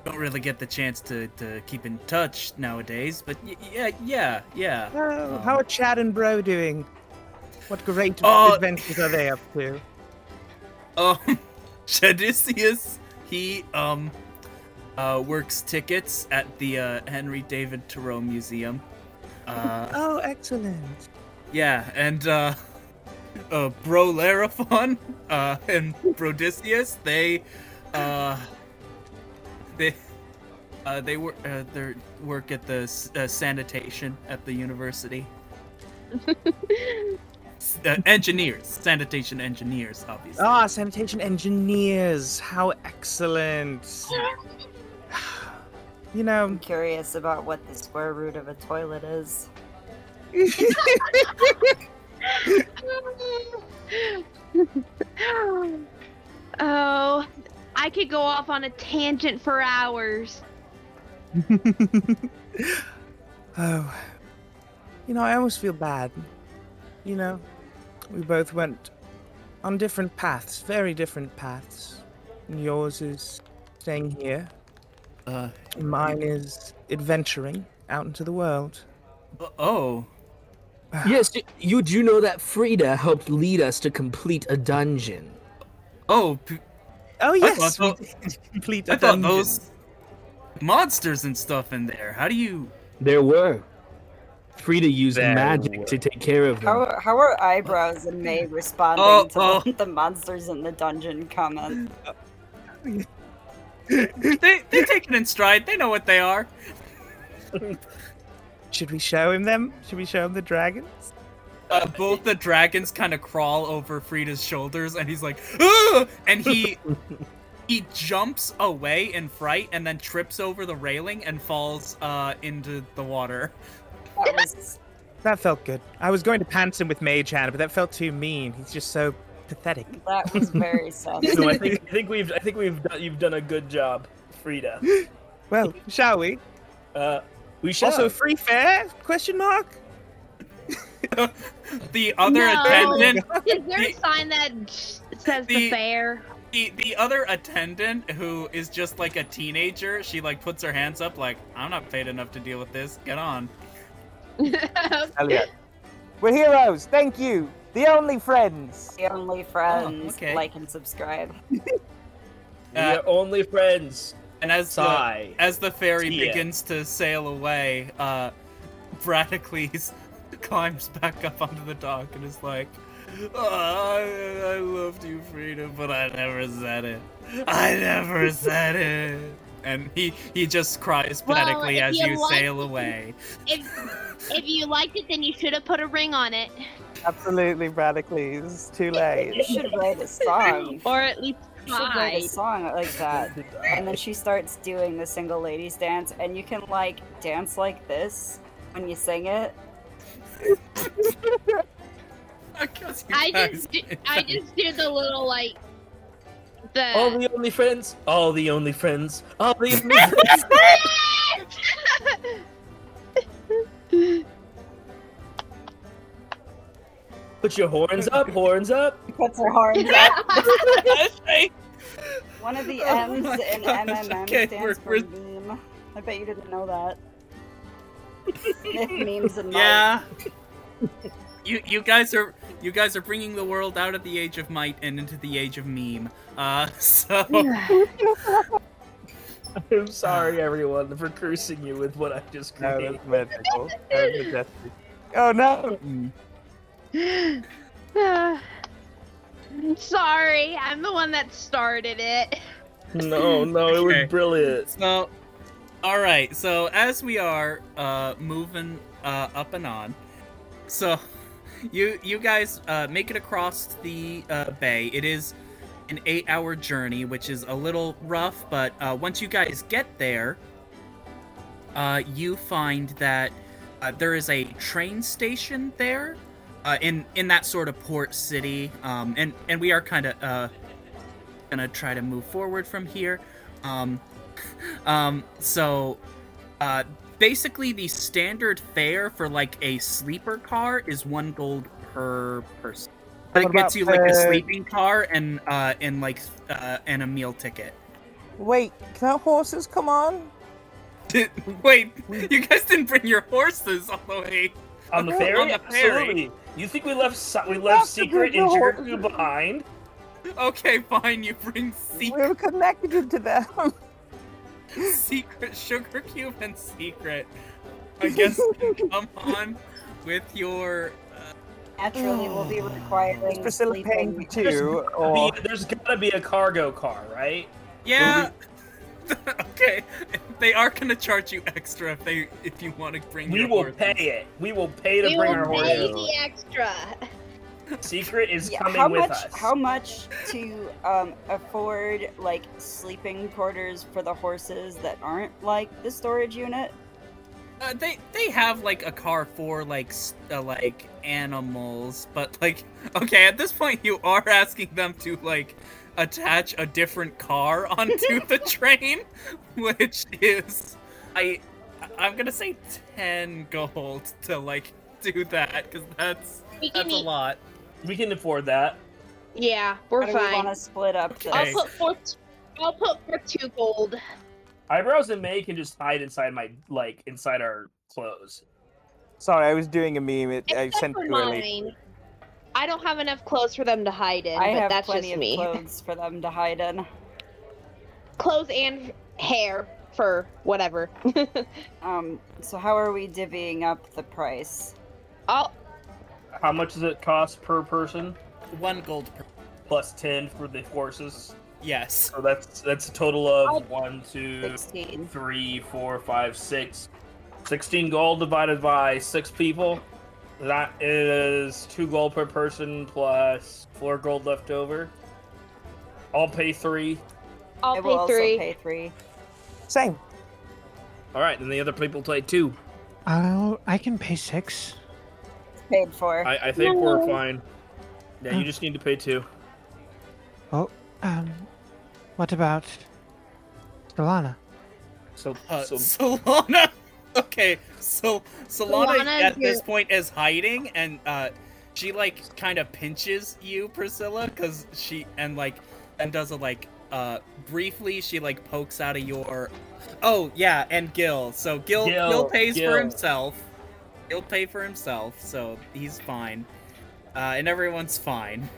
don't really get the chance to, to keep in touch nowadays. But y- yeah, yeah, yeah. Oh, Um, how are Chad and Bro doing? What great Oh. adventures are they up to? Um, Chadesius, he um, uh, works tickets at the uh, Henry David Thoreau Museum. Uh, Oh, excellent. Yeah, and uh uh Bro Larafon uh and Brodicius, they uh they uh they work uh, they work at the uh, sanitation at the university. Uh, engineers, sanitation engineers, obviously. Ah, sanitation engineers. How excellent. You know, I'm curious about what the square root of a toilet is. oh, I could go off on a tangent for hours. oh, you know, I almost feel bad you know, we both went on different paths, very different paths. And yours is staying here, Uh, and mine is adventuring out into the world. oh. Yes, you do know that Frida helped lead us to complete a dungeon. Oh, p- Oh yes, thought we did complete I a thought those monsters and stuff in there. How do you? There were. Frida used There magic were. to take care of them. How, how are eyebrows and May responding Oh, to oh. the, oh. the monsters in the dungeon comment? They they take it in stride. They know what they are. Should we show him them? Should we show him the dragons? Uh, both the dragons kind of crawl over Frida's shoulders, and he's like, "Ugh!" and he he jumps away in fright, and then trips over the railing and falls uh, into the water. That was That felt good. I was going to pants him with Mage Hand, but that felt too mean. He's just so pathetic. that was very sad. so I think I think we've I think we've done, you've done a good job, Frida. Well, shall we? Uh, we shall. Also, free fare? Question mark. The other No. attendant, Is there a The- sign that says the- the fair? the, the other attendant who is just like a teenager, she like puts her hands up, like, "I'm not paid enough to deal with this. Get on." Elliot. We're heroes. Thank you. The only friends. The only friends okay. like and subscribe. we Uh, are only friends. And as the, as the ferry See begins to sail away, uh, Bradicles climbs back up onto the dock and is like, oh, I, I loved you, Frida, but I never said it. I never said it. And he, he just cries Well, pathetically if as you you like- sail away. If if you liked it, then you should have put a ring on it, Absolutely, Bradicles. Too late. You late. should write a song. or at least You should write a song like that. And then she starts doing the single ladies dance, and you can like dance like this when you sing it. Because you I just do, I just do the little like the. All the only friends. All the only friends. All the only friends. Put your horns up. Horns up. Puts her horns up. Hey, One of the Oh M's in gosh, MMM okay, stands we're- for we're- meme. I bet you didn't know that. Myth, memes, and might. Yeah. you you guys are you guys are bringing the world out of the age of might and into the age of meme. Uh, so I'm sorry, everyone, for cursing you with what I just No, created. that's magical. That was majestic. Oh no! I'm sorry, I'm the one that started it. No, no, it Okay. was brilliant. so all right. So as we are uh, moving uh, up and on, so you you guys uh, make it across the uh, bay. It is an eight-hour journey, which is a little rough, but uh, once you guys get there, uh, you find that uh, there is a train station there uh, in in that sort of port city, um, and and we are kind of uh, gonna try to move forward from here. Um, um, so uh, basically, the standard fare for like a sleeper car is one gold per person. But it gets about you like a sleeping car and uh, and like uh, and a meal ticket. Wait, can our horses come on? Wait, you guys didn't bring your horses all the way. On the On ferry, the ferry. absolutely. You think we left Si- we left Secret and Jericho behind? Okay, fine. You bring secret, We're connected to them. secret sugar cube and secret. I guess you come on with your. Uh, Naturally, we'll be Is requiring Priscilla paying sleeping. for two? Or Be- there's gotta be a cargo car, right? yeah. okay, they are gonna charge you extra if they if you want to bring. We your will horses. pay it. We will pay to we bring will our pay horses. the extra. Secret is Yeah, coming how with much? us. How much to um, afford like sleeping quarters for the horses that aren't like the storage unit? Uh, they they have like a car for like s- uh, like animals, but like okay, at this point you are asking them to like attach a different car onto the train, which is I I'm gonna say ten gold to like do that because that's We can that's a eat. lot. We can afford that. Yeah, we're How do we fine. want to split up this? Okay. I'll put for. I'll put for two gold. Eyebrows and May can just hide inside my like inside our clothes. Sorry, I was doing a meme. It, I sent for too early. Mine. I don't have enough clothes for them to hide in, I but have that's plenty just of me. clothes for them to hide in. Clothes and hair for whatever. Um, so how are we divvying up the price? I'll How much does it cost per person? One gold per. Plus ten for the horses. Yes. So that's that's a total of one, two, Sixteen. three, four, five, six. 16 gold divided by six people. That is two gold per person plus four gold left over. I'll pay three. I'll I pay will also three. pay three. Same. All right, then the other people pay two. Oh, I can pay six. It's paid for. I, I think we're fine. Yeah, you just need to pay two. Oh, Um, what about Solana? So, Uh, so Solana. Okay, so Solana, Solana, at this you're- point is hiding, and uh, she like kind of pinches you, Priscilla, because she and like and does a like uh briefly she like pokes out of your. Oh yeah, and Gil. So Gil Gil, Gil, pays Gil. for himself. He'll pay for himself, so he's fine, uh, and everyone's fine.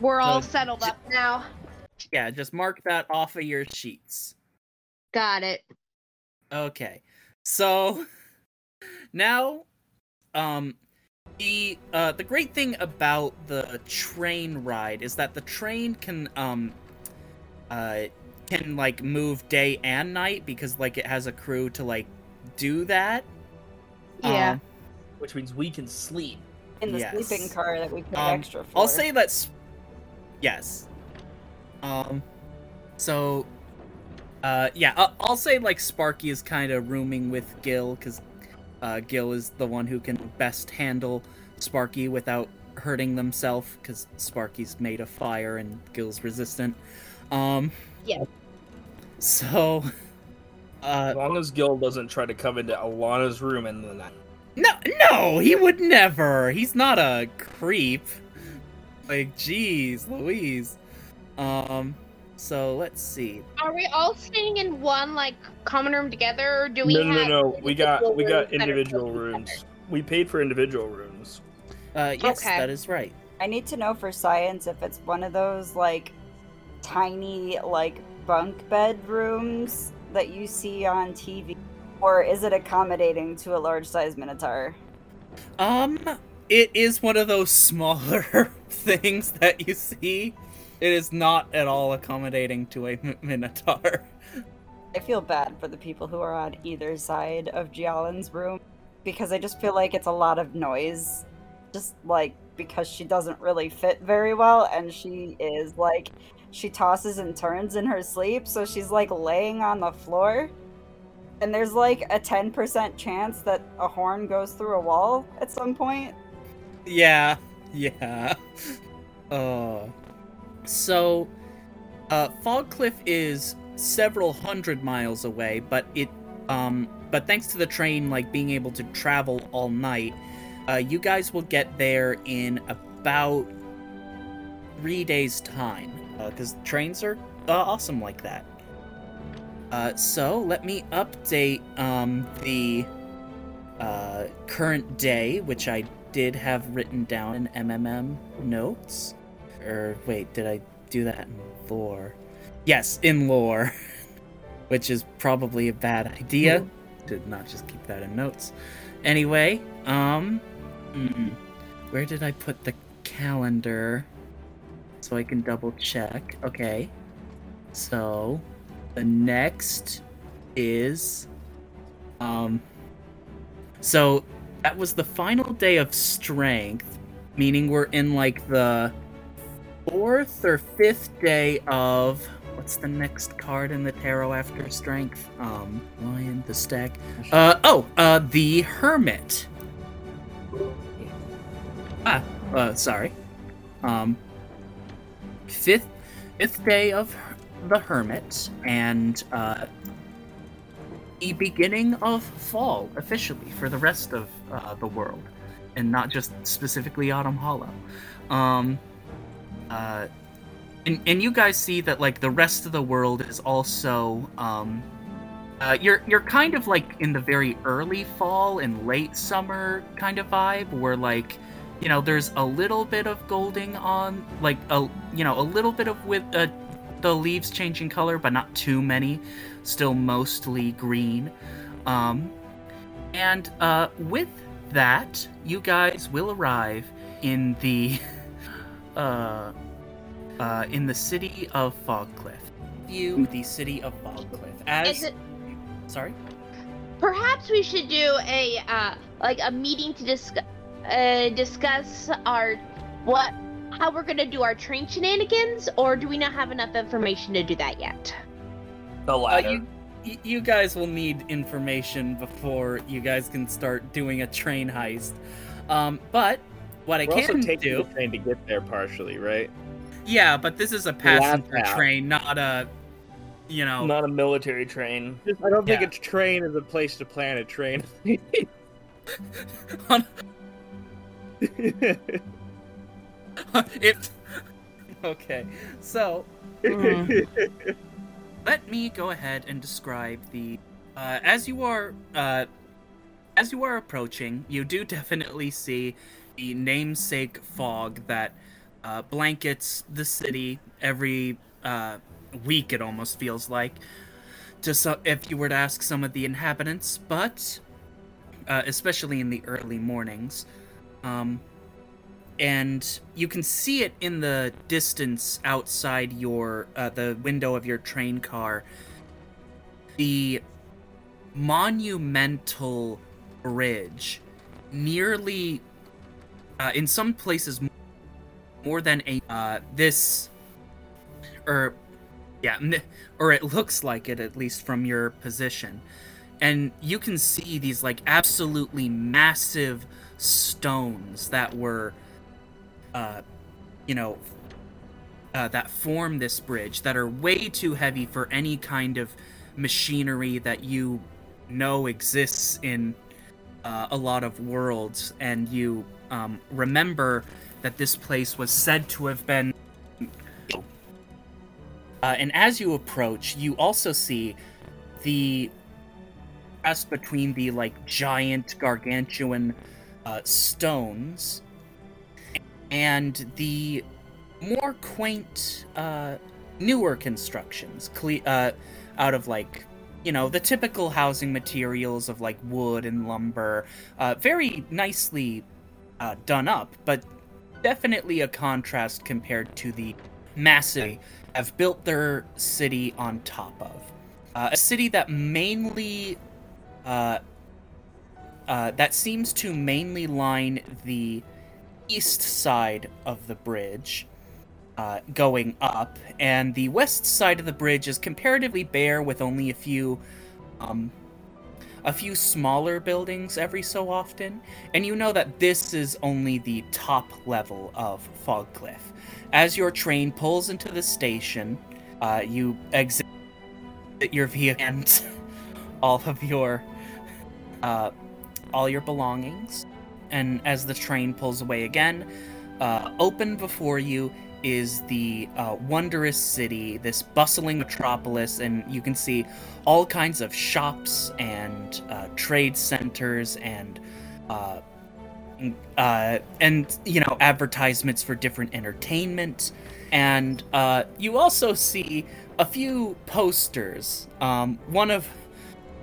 We're all So- settled up now. Yeah, just mark that off of your sheets. Got it. Okay. So now um the uh the great thing about the train ride is that the train can um uh can like move day and night because like it has a crew to like do that. Yeah. Um, which means we can sleep. in the yes. sleeping car that we paid Um, extra for. I'll say that's yes. Um, so, uh, yeah, I'll, I'll say like Sparky is kind of rooming with Gil because uh, Gil is the one who can best handle Sparky without hurting themselves because Sparky's made of fire and Gil's resistant. Um, Yeah. So, uh, As long as Gil doesn't try to come into Alana's room in the night. No, no, he would never. He's not a creep. Like, jeez, Louise. Um, so let's see. Are we all staying in one like common room together, or do we No, no, have no, no. We got we got rooms that are individual close to each rooms. We paid for individual rooms. Uh, yes, Okay. that is right. I need to know for science if it's one of those like tiny like bunk bedrooms that you see on TV, or is it accommodating to a large size minotaur? Um, it is one of those smaller things that you see. It is not at all accommodating to a minotaur. I feel bad for the people who are on either side of Jialin's room because I just feel like it's a lot of noise. Just like because she doesn't really fit very well and she is like she tosses and turns in her sleep, so she's like laying on the floor. And there's like a 10% chance that a horn goes through a wall at some point. Yeah, yeah. Uh, so, uh, Fogcliff is several hundred miles away, but it, um, but thanks to the train, like being able to travel all night, uh, you guys will get there in about three days' time, because trains are uh, awesome like that. Uh, so let me update um the uh, current day, which I did have written down in MMM notes. Or wait, did I do that in lore? Yes, in lore, which is probably a bad idea. Did not just keep that in notes. Anyway, um, where did I put the calendar? So I can double check. Okay, so the next is, um, so that was the final day of strength, meaning we're in like the fourth or fifth day of what's the next card in the tarot after strength? Um, lion, the stag. Uh oh, uh, the hermit. Ah, uh, sorry. Um, fifth, fifth day of the hermit, and uh, the beginning of fall officially for the rest of uh, the world. and not just specifically Autumn Hollow. Um, uh, and, and you guys see that like the rest of the world is also um, uh, you're you're kind of like in the very early fall and late summer kind of vibe where like you know there's a little bit of golding on like a you know a little bit of with uh, the leaves changing color but not too many. Still mostly green. Um, and uh, with that you guys will arrive in the uh, uh, in the city of Fogcliff. View the city of Fogcliff as. It Sorry. perhaps we should do a uh like a meeting to discuss uh discuss our what how we're gonna do our train shenanigans or do we not have enough information to do that yet The Uh, latter. you, you guys will need information before you guys can start doing a train heist. Um, but what I We're also can taking do, the train to get there partially, right? yeah, but this is a passenger out. train, not a, you know, Not a military train. I don't think Yeah. a train is a place to plan a train. it. Okay, so let me go ahead and describe the uh, as you are uh, as you are approaching you do definitely see the namesake fog that uh, blankets the city every uh, week it almost feels like to so- if you were to ask some of the inhabitants. But uh, especially in the early mornings um, and you can see it in the distance outside your uh, the window of your train car. The monumental bridge nearly uh, in some places more than a uh, this or yeah or it looks like it at least from your position. And you can see these like absolutely massive stones that were uh, you know, uh, that form this bridge that are way too heavy for any kind of machinery that you know exists in uh, a lot of worlds, and you um, remember that this place was said to have been. Uh, and as you approach, you also see the contrast between the like giant gargantuan uh, stones and the more quaint, uh, newer constructions, cle- uh, out of like, you know, the typical housing materials of like wood and lumber, uh, very nicely uh, done up, but definitely a contrast compared to the massive have built their city on top of. Uh, a city that mainly, uh, uh, that seems to mainly line the east side of the bridge uh, going up, and the west side of the bridge is comparatively bare with only a few um, a few smaller buildings every so often, and you know that this is only the top level of Fogcliff. As your train pulls into the station, uh, you exit your vehicle and all of your uh, all your belongings, and as the train pulls away again, uh, open before you is the uh, wondrous city, this bustling metropolis, and you can see all kinds of shops and uh, trade centers and uh, uh, and you know advertisements for different entertainment, and uh, you also see a few posters. Um, one of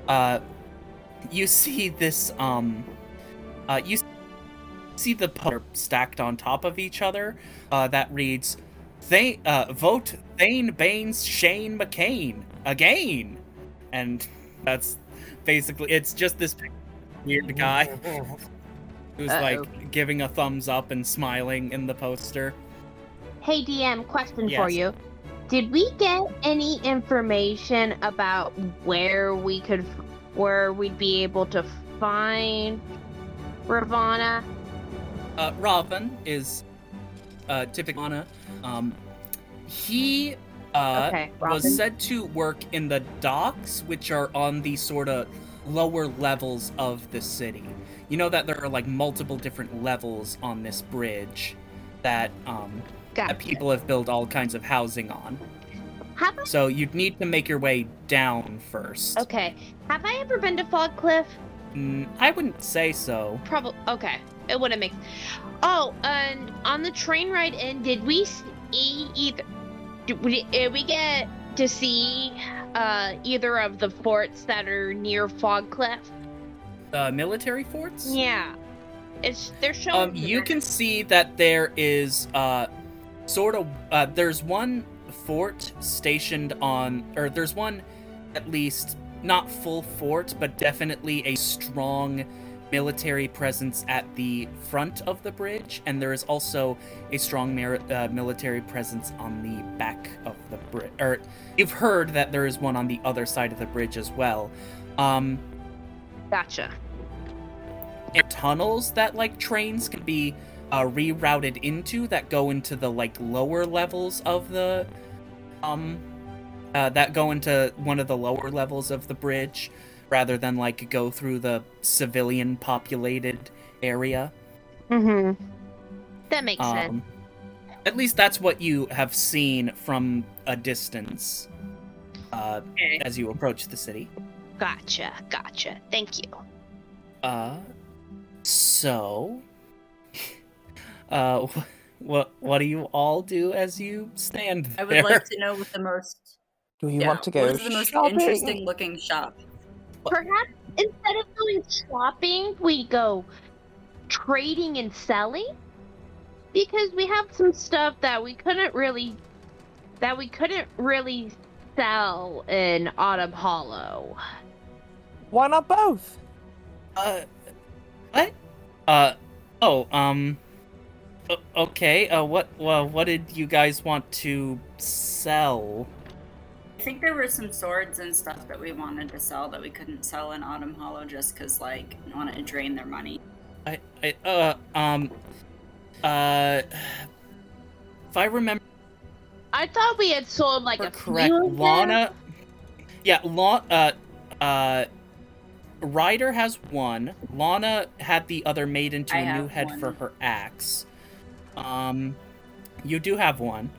uh, you see this um, you see the poster stacked on top of each other uh, that reads they uh, vote Thane Baines Shane McCain again. And that's basically it's just this weird guy who's Uh-oh. like giving a thumbs up and smiling in the poster. Hey dm question for you. Did we get any information about where we could where we'd be able to find ravana uh, Robin is uh, typical. Um, he uh, Okay, was said to work in the docks, which are on the sort of lower levels of the city. You know that there are like multiple different levels on this bridge that um Gotcha. that people have built all kinds of housing on. Have I, So you'd need to make your way down first. okay. Have I ever been to Fogcliff? Mm, I wouldn't say so. Probably. Okay. It wouldn't make. Oh, and on the train ride in, did we see either? Did we, did we get to see uh, either of the forts that are near Fogcliff? Uh, military forts? Yeah. It's they're showing. Um, you can see that there is uh, sort of uh, there's one fort stationed on, or there's one at least not full fort, but definitely a strong military presence at the front of the bridge, and there is also a strong mer- uh, military presence on the back of the bridge. Or you've heard that there is one on the other side of the bridge as well. Um, Gotcha. and tunnels that like trains can be uh, rerouted into that go into the like lower levels of the um uh, that go into one of the lower levels of the bridge rather than like go through the civilian populated area Mm-hmm. That makes sense. um at least that's what you have seen from a distance uh Okay. as you approach the city Gotcha. Gotcha. Thank you. Uh, so, uh, what what do you all do as you stand there? I would like to know what the most. Do you yeah, want to go What is the most shopping? interesting looking shop? Perhaps instead of going shopping, we go trading and selling because we have some stuff that we couldn't really that we couldn't really sell in Autumn Hollow. Why not both? Uh, what? Uh, oh, um, okay. Uh, what? Well, what did you guys want to sell? I think there were some swords and stuff that we wanted to sell that we couldn't sell in Autumn Hollow just because, like, we wanted to drain their money. I, I, uh, um, uh, if I remember I thought we had sold like a correct, few of them. Lana. Yeah, La- uh, uh, Ryder has one. Lana had the other made into I a new head one. for her axe. Um, you do have one,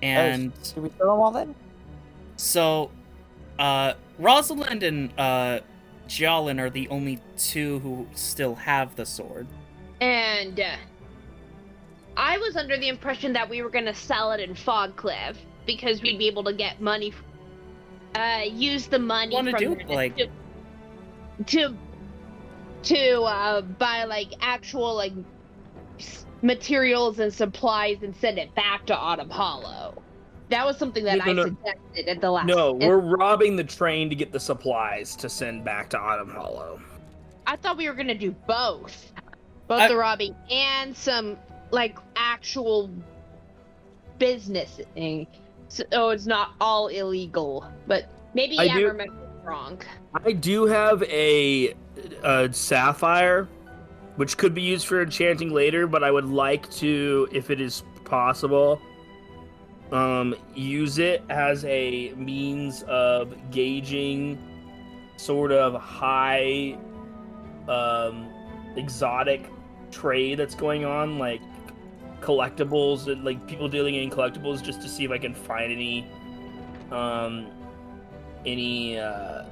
and Do we sell them all then? So, uh, Rosalind and uh, Jolin are the only two who still have the sword. And uh, I was under the impression that we were going to sell it in Fogcliff because we'd be able to get money, uh, use the money from do, there like- to to, to uh, buy like actual like s- materials and supplies and send it back to Autumn Hollow. That was something that No, I no. suggested at the last. No, and we're robbing the train to get the supplies to send back to Autumn Hollow. I thought we were gonna do both, both I- the robbing and some like actual business thing. So oh, it's not all illegal, but maybe I I, do- remember wrong. I do have a, a sapphire, which could be used for enchanting later, but I would like to, if it is possible, um, use it as a means of gauging sort of high, um, exotic trade that's going on, like collectibles and like people dealing in collectibles, just to see if I can find any, um, any uh,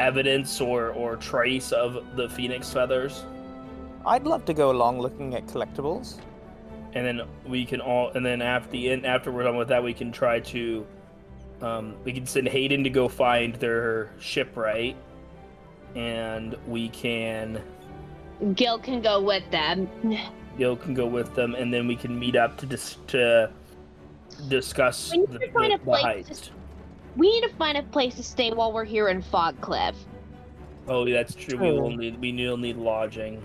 evidence or or trace of the phoenix feathers I'd love to go along looking at collectibles. And then we can all and then after the end after we're done with that we can try to um, we can send hayden to go find their shipwright and we can Gil can go with them. Gil can go with them and then we can meet up to dis- to discuss We need the, to find the, a the place heist. We need to find a place to stay while we're here in Fogcliff. oh yeah, that's true we will need we will need lodging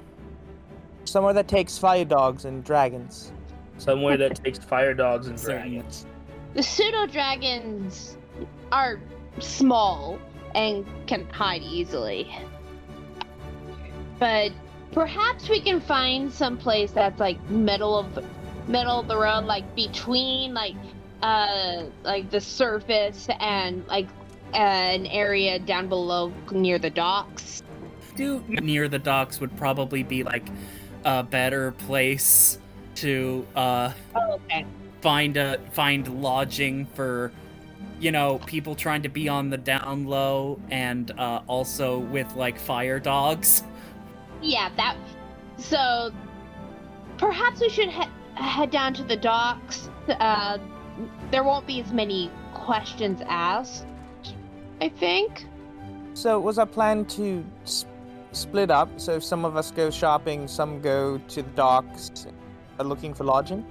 Somewhere that takes fire dogs and dragons. Somewhere that takes fire dogs and dragons The pseudo dragons are small and can hide easily. But perhaps we can find some place that's like middle of middle of the road, like between like uh like the surface and like an area down below near the docks. Do near the docks would probably be like a better place to uh Oh, okay. find a find lodging for you know people trying to be on the down low and uh also with like fire dogs. Yeah, that. So perhaps we should he- head down to the docks. Uh, there won't be as many questions asked. I think. So it was our plan to s- split up? So if some of us go shopping, some go to the docks, uh, looking for lodging,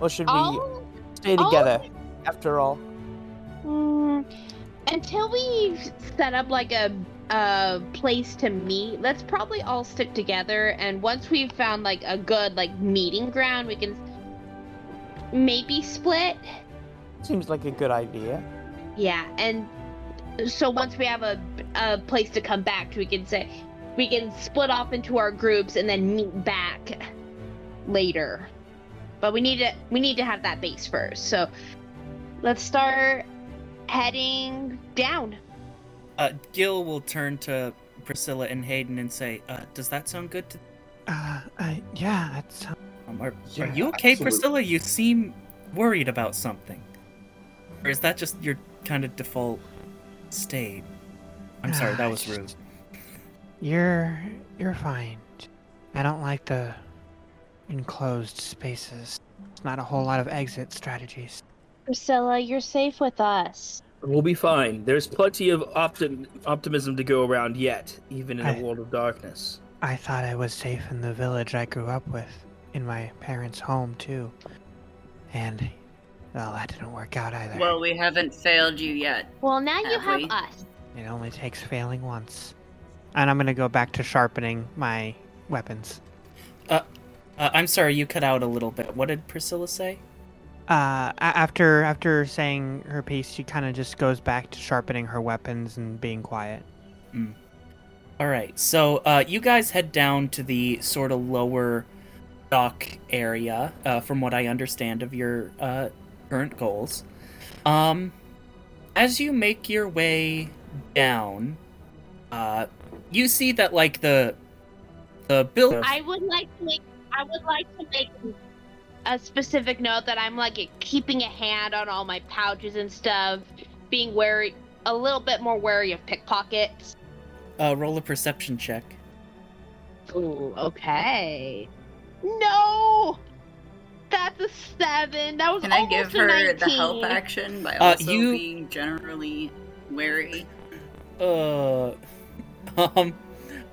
or should we All, stay together? After all, Mm, until we set up like a a place to meet, let's probably all stick together. And once we've found like a good like meeting ground, we can maybe split. seems like a good idea. Yeah, and so once we have a a place to come back to, we can say we can split off into our groups and then meet back later. But we need to we need to have that base first. So let's start heading down. Uh Gil will turn to Priscilla and Hayden and say, uh, does that sound good to Uh, uh yeah, that's. um, are, Yeah, are you okay, absolutely. Priscilla? You seem worried about something. Or is that just your kind of default state? I'm sorry, that Ah, was rude. You're you're fine. I don't like the enclosed spaces. It's not a whole lot of exit strategies. Priscilla, you're safe with us. We'll be fine. There's plenty of optim- optimism to go around yet, even in I- a world of darkness. I thought I was safe in the village I grew up with, in my parents' home too. And well, that didn't work out either. Well, we haven't failed you yet. Well, now you Have have we? us. It only takes failing once. And I'm gonna go back to sharpening my weapons. Uh, I'm sorry, you cut out a little bit. What did Priscilla say? Uh, after after saying her piece, she kind of just goes back to sharpening her weapons and being quiet. All right, so uh, you guys head down to the sort of lower dock area, uh, from what I understand of your uh, current goals. Um, as you make your way down, uh, you see that like the the building. I would like to make. I would like to make a specific note that I'm like keeping a hand on all my pouches and stuff, being wary, a little bit more wary of pickpockets. Uh, roll a perception check. Ooh, okay. No, that's a seven. That was Can I almost give a her 19. the help action by Uh, also you- being generally wary? Uh, um,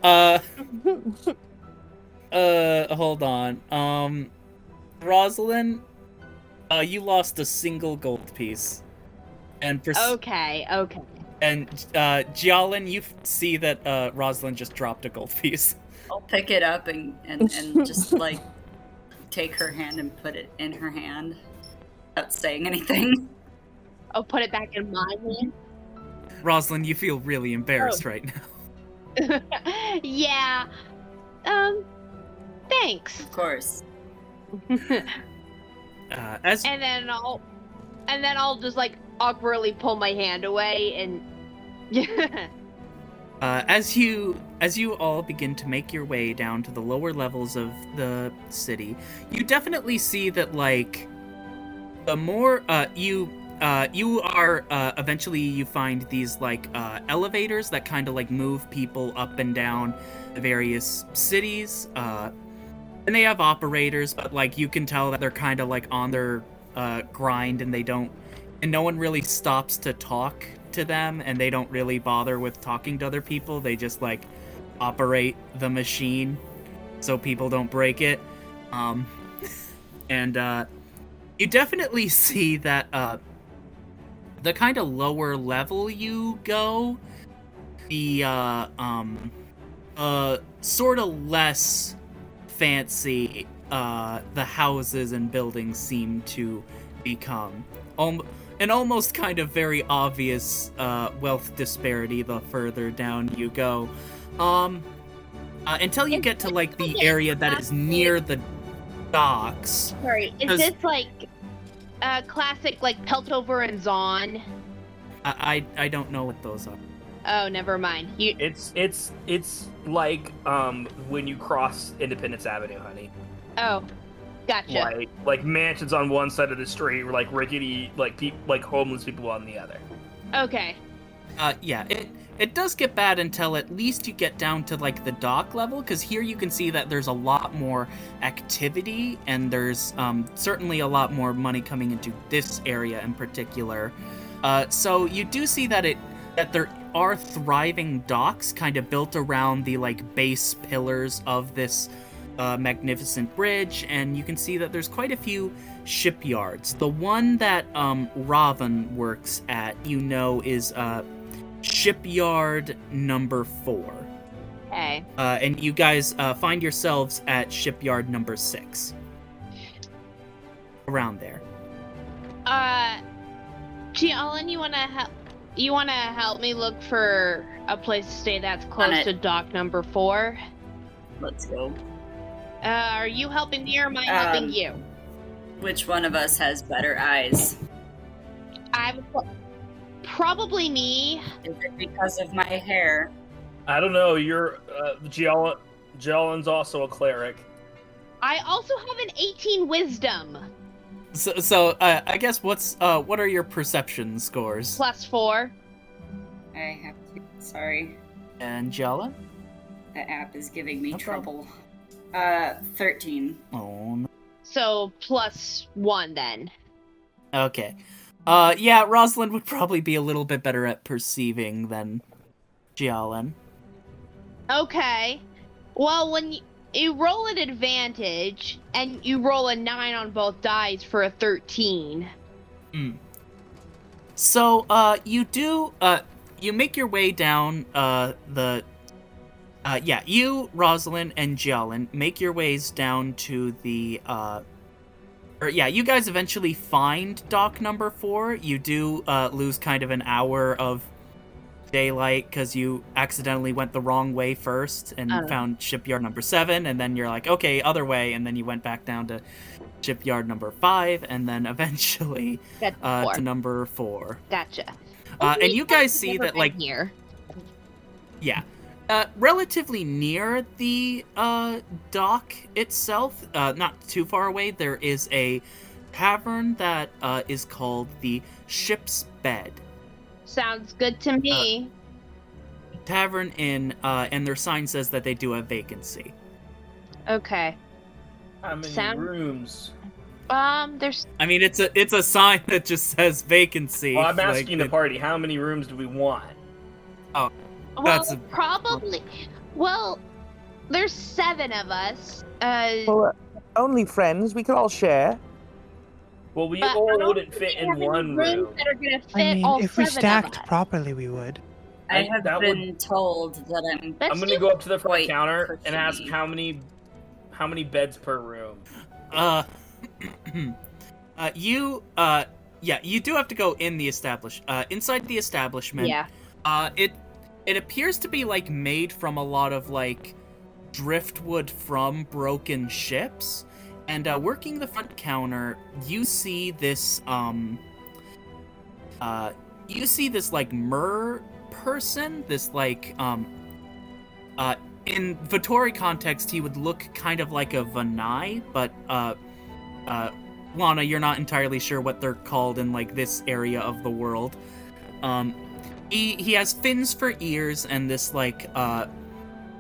uh, uh, hold on. Um, Rosalind, uh, you lost a single gold piece, and Pris- Okay, okay. and uh, Jialin, you f- see that uh, Rosalind just dropped a gold piece. I'll pick it up and, and, and just like take her hand and put it in her hand without saying anything. I'll put it back in my hand. Rosalind, you feel really embarrassed right now. yeah. Um. Thanks. Of course. Uh, as and then I'll, and then I'll just like awkwardly pull my hand away and. Uh, as you as you all begin to make your way down to the lower levels of the city, you definitely see that like the more uh, you uh, you are uh, eventually you find these like uh, elevators that kind of like move people up and down the various cities. And they have operators, but like you can tell that they're kind of like on their uh, grind and they don't and no one really stops to talk to them and they don't really bother with talking to other people. They just like operate the machine so people don't break it. Um and uh you definitely see that uh the kind of lower level you go the uh um uh sort of less fancy uh the houses and buildings seem to become um, an almost kind of very obvious uh, wealth disparity the further down you go. Um, uh, until you get to like the area that is near the docks. Sorry, is Does- this like uh classic like Piltover and Zaun? I I, I don't know what those are. Oh, never mind. You It's it's it's like um when you cross Independence Avenue, honey. oh, gotcha. Like like mansions on one side of the street, like rickety like peop like homeless people on the other. Okay. Uh, yeah, it it does get bad until at least you get down to like the dock level, because here you can see that there's a lot more activity and there's um, certainly a lot more money coming into this area in particular. Uh, so you do see that it that there are thriving docks kind of built around the like base pillars of this uh, magnificent bridge, and you can see that there's quite a few shipyards. The one that um, Raven works at, you know, is uh, shipyard number four. Okay. Uh, and you guys uh, find yourselves at shipyard number six. Around there. Uh, Jialin, you wanna help? You wanna help me look for a place to stay that's close to dock number four? Let's go. Uh, are you helping me or am I helping Um, you? Which one of us has better eyes? I would probably me. Is it because of my hair? I don't know. You're uh, Jialin. Jialin's also a cleric. I also have an 18 wisdom So, so uh, I guess what's uh, what are your perception scores? plus four. I have to. Sorry, Angela. The app is giving me No trouble. Uh, 13. Oh, no. So plus one then. okay. Uh, yeah, Rosalind would probably be a little bit better at perceiving than Jialin. Okay. Well, when you, you roll an advantage and you roll a nine on both dice for a 13. So, uh, you do, uh, you make your way down, uh, the, uh, yeah, you, Rosalind, and Jialin make your ways down to the, uh, or yeah, you guys eventually find dock number four. You do, uh, lose kind of an hour of daylight because you accidentally went the wrong way first and Oh. found shipyard number seven, and then you're like, okay, other way, and then you went back down to shipyard number five, and then eventually uh, to number four. Gotcha. Uh, and you guys see that, like, here. yeah, uh, relatively near the uh, dock itself, uh, not too far away, there is a tavern that uh, is called the Ship's Bed Sounds good to me. Tavern Inn, uh, and their sign says that they do have vacancy. okay. How many Sound- rooms? Um, there's I mean, it's a it's a sign that just says vacancy. Well, I'm like, asking the it- party. How many rooms do we want? Oh, well, a- probably. Well, there's seven of us. Uh, Well, uh, only friends. We could all share. Well, we but all wouldn't fit in one room. that are gonna fit I mean, all if we stacked properly, we would. I I- have that would- been told that I'm. Let's I'm gonna go up to the front Wait, counter and ask how many, how many beds per room. Uh, uh, you, uh, yeah, you do have to go in the establish, uh, inside the establishment. Yeah. Uh, it, it appears to be like made from a lot of like driftwood from broken ships, and uh, working the front counter, you see this, um, uh, you see this like mer person, this like, um, uh, in Vittori context, he would look kind of like a Vanai, but uh, uh, Lana, you're not entirely sure what they're called in like this area of the world. Um, he he has fins for ears and this like uh,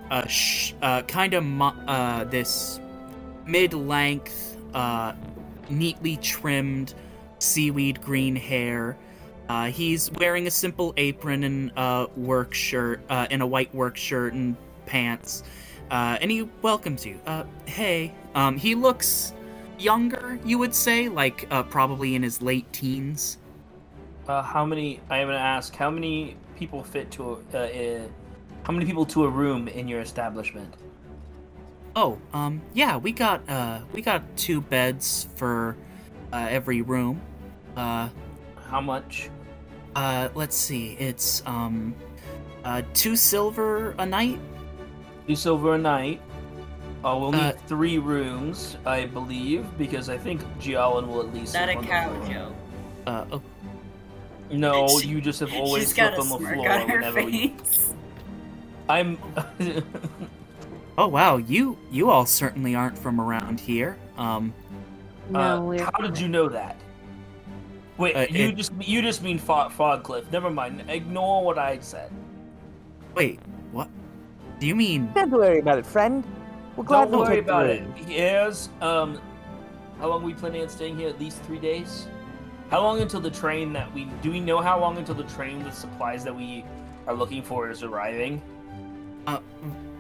uh, sh- uh kind of mo- uh this mid-length, uh, neatly trimmed seaweed green hair. Uh, he's wearing a simple apron and uh, work shirt, uh, and a white work shirt and pants. Uh, and he welcomes you. Uh, hey. Um, he looks younger, you would say, like uh, probably in his late teens. Uh, how many? I am gonna ask. How many people fit to a? Uh, uh, how many people to a room in your establishment? Oh, um, yeah, we got uh, we got two beds for uh, every room. Uh, How much? uh, let's see, it's um, uh, two silver a night. Two silver a night. Uh, we'll need Uh, three rooms, I believe, because I think Jialin will at least. Is that sleep a on the cow floor. joke? Uh, oh, No, She- you just have always She's got slept a on the smirk floor on her whenever we. face. I'm. Oh wow, you you all certainly aren't from around here. Um, No, uh, we're how did you know that? Wait, Uh, you it- just you just mean Fog, Fogcliff. Never mind. Ignore what I said. wait, what? Do you mean? Don't worry about it, friend. We're glad Don't we'll worry about it. Yes. Um, how long we planning on staying here? At least three days. How long until the train that we do we know how long until the train with supplies that we are looking for is arriving? Uh,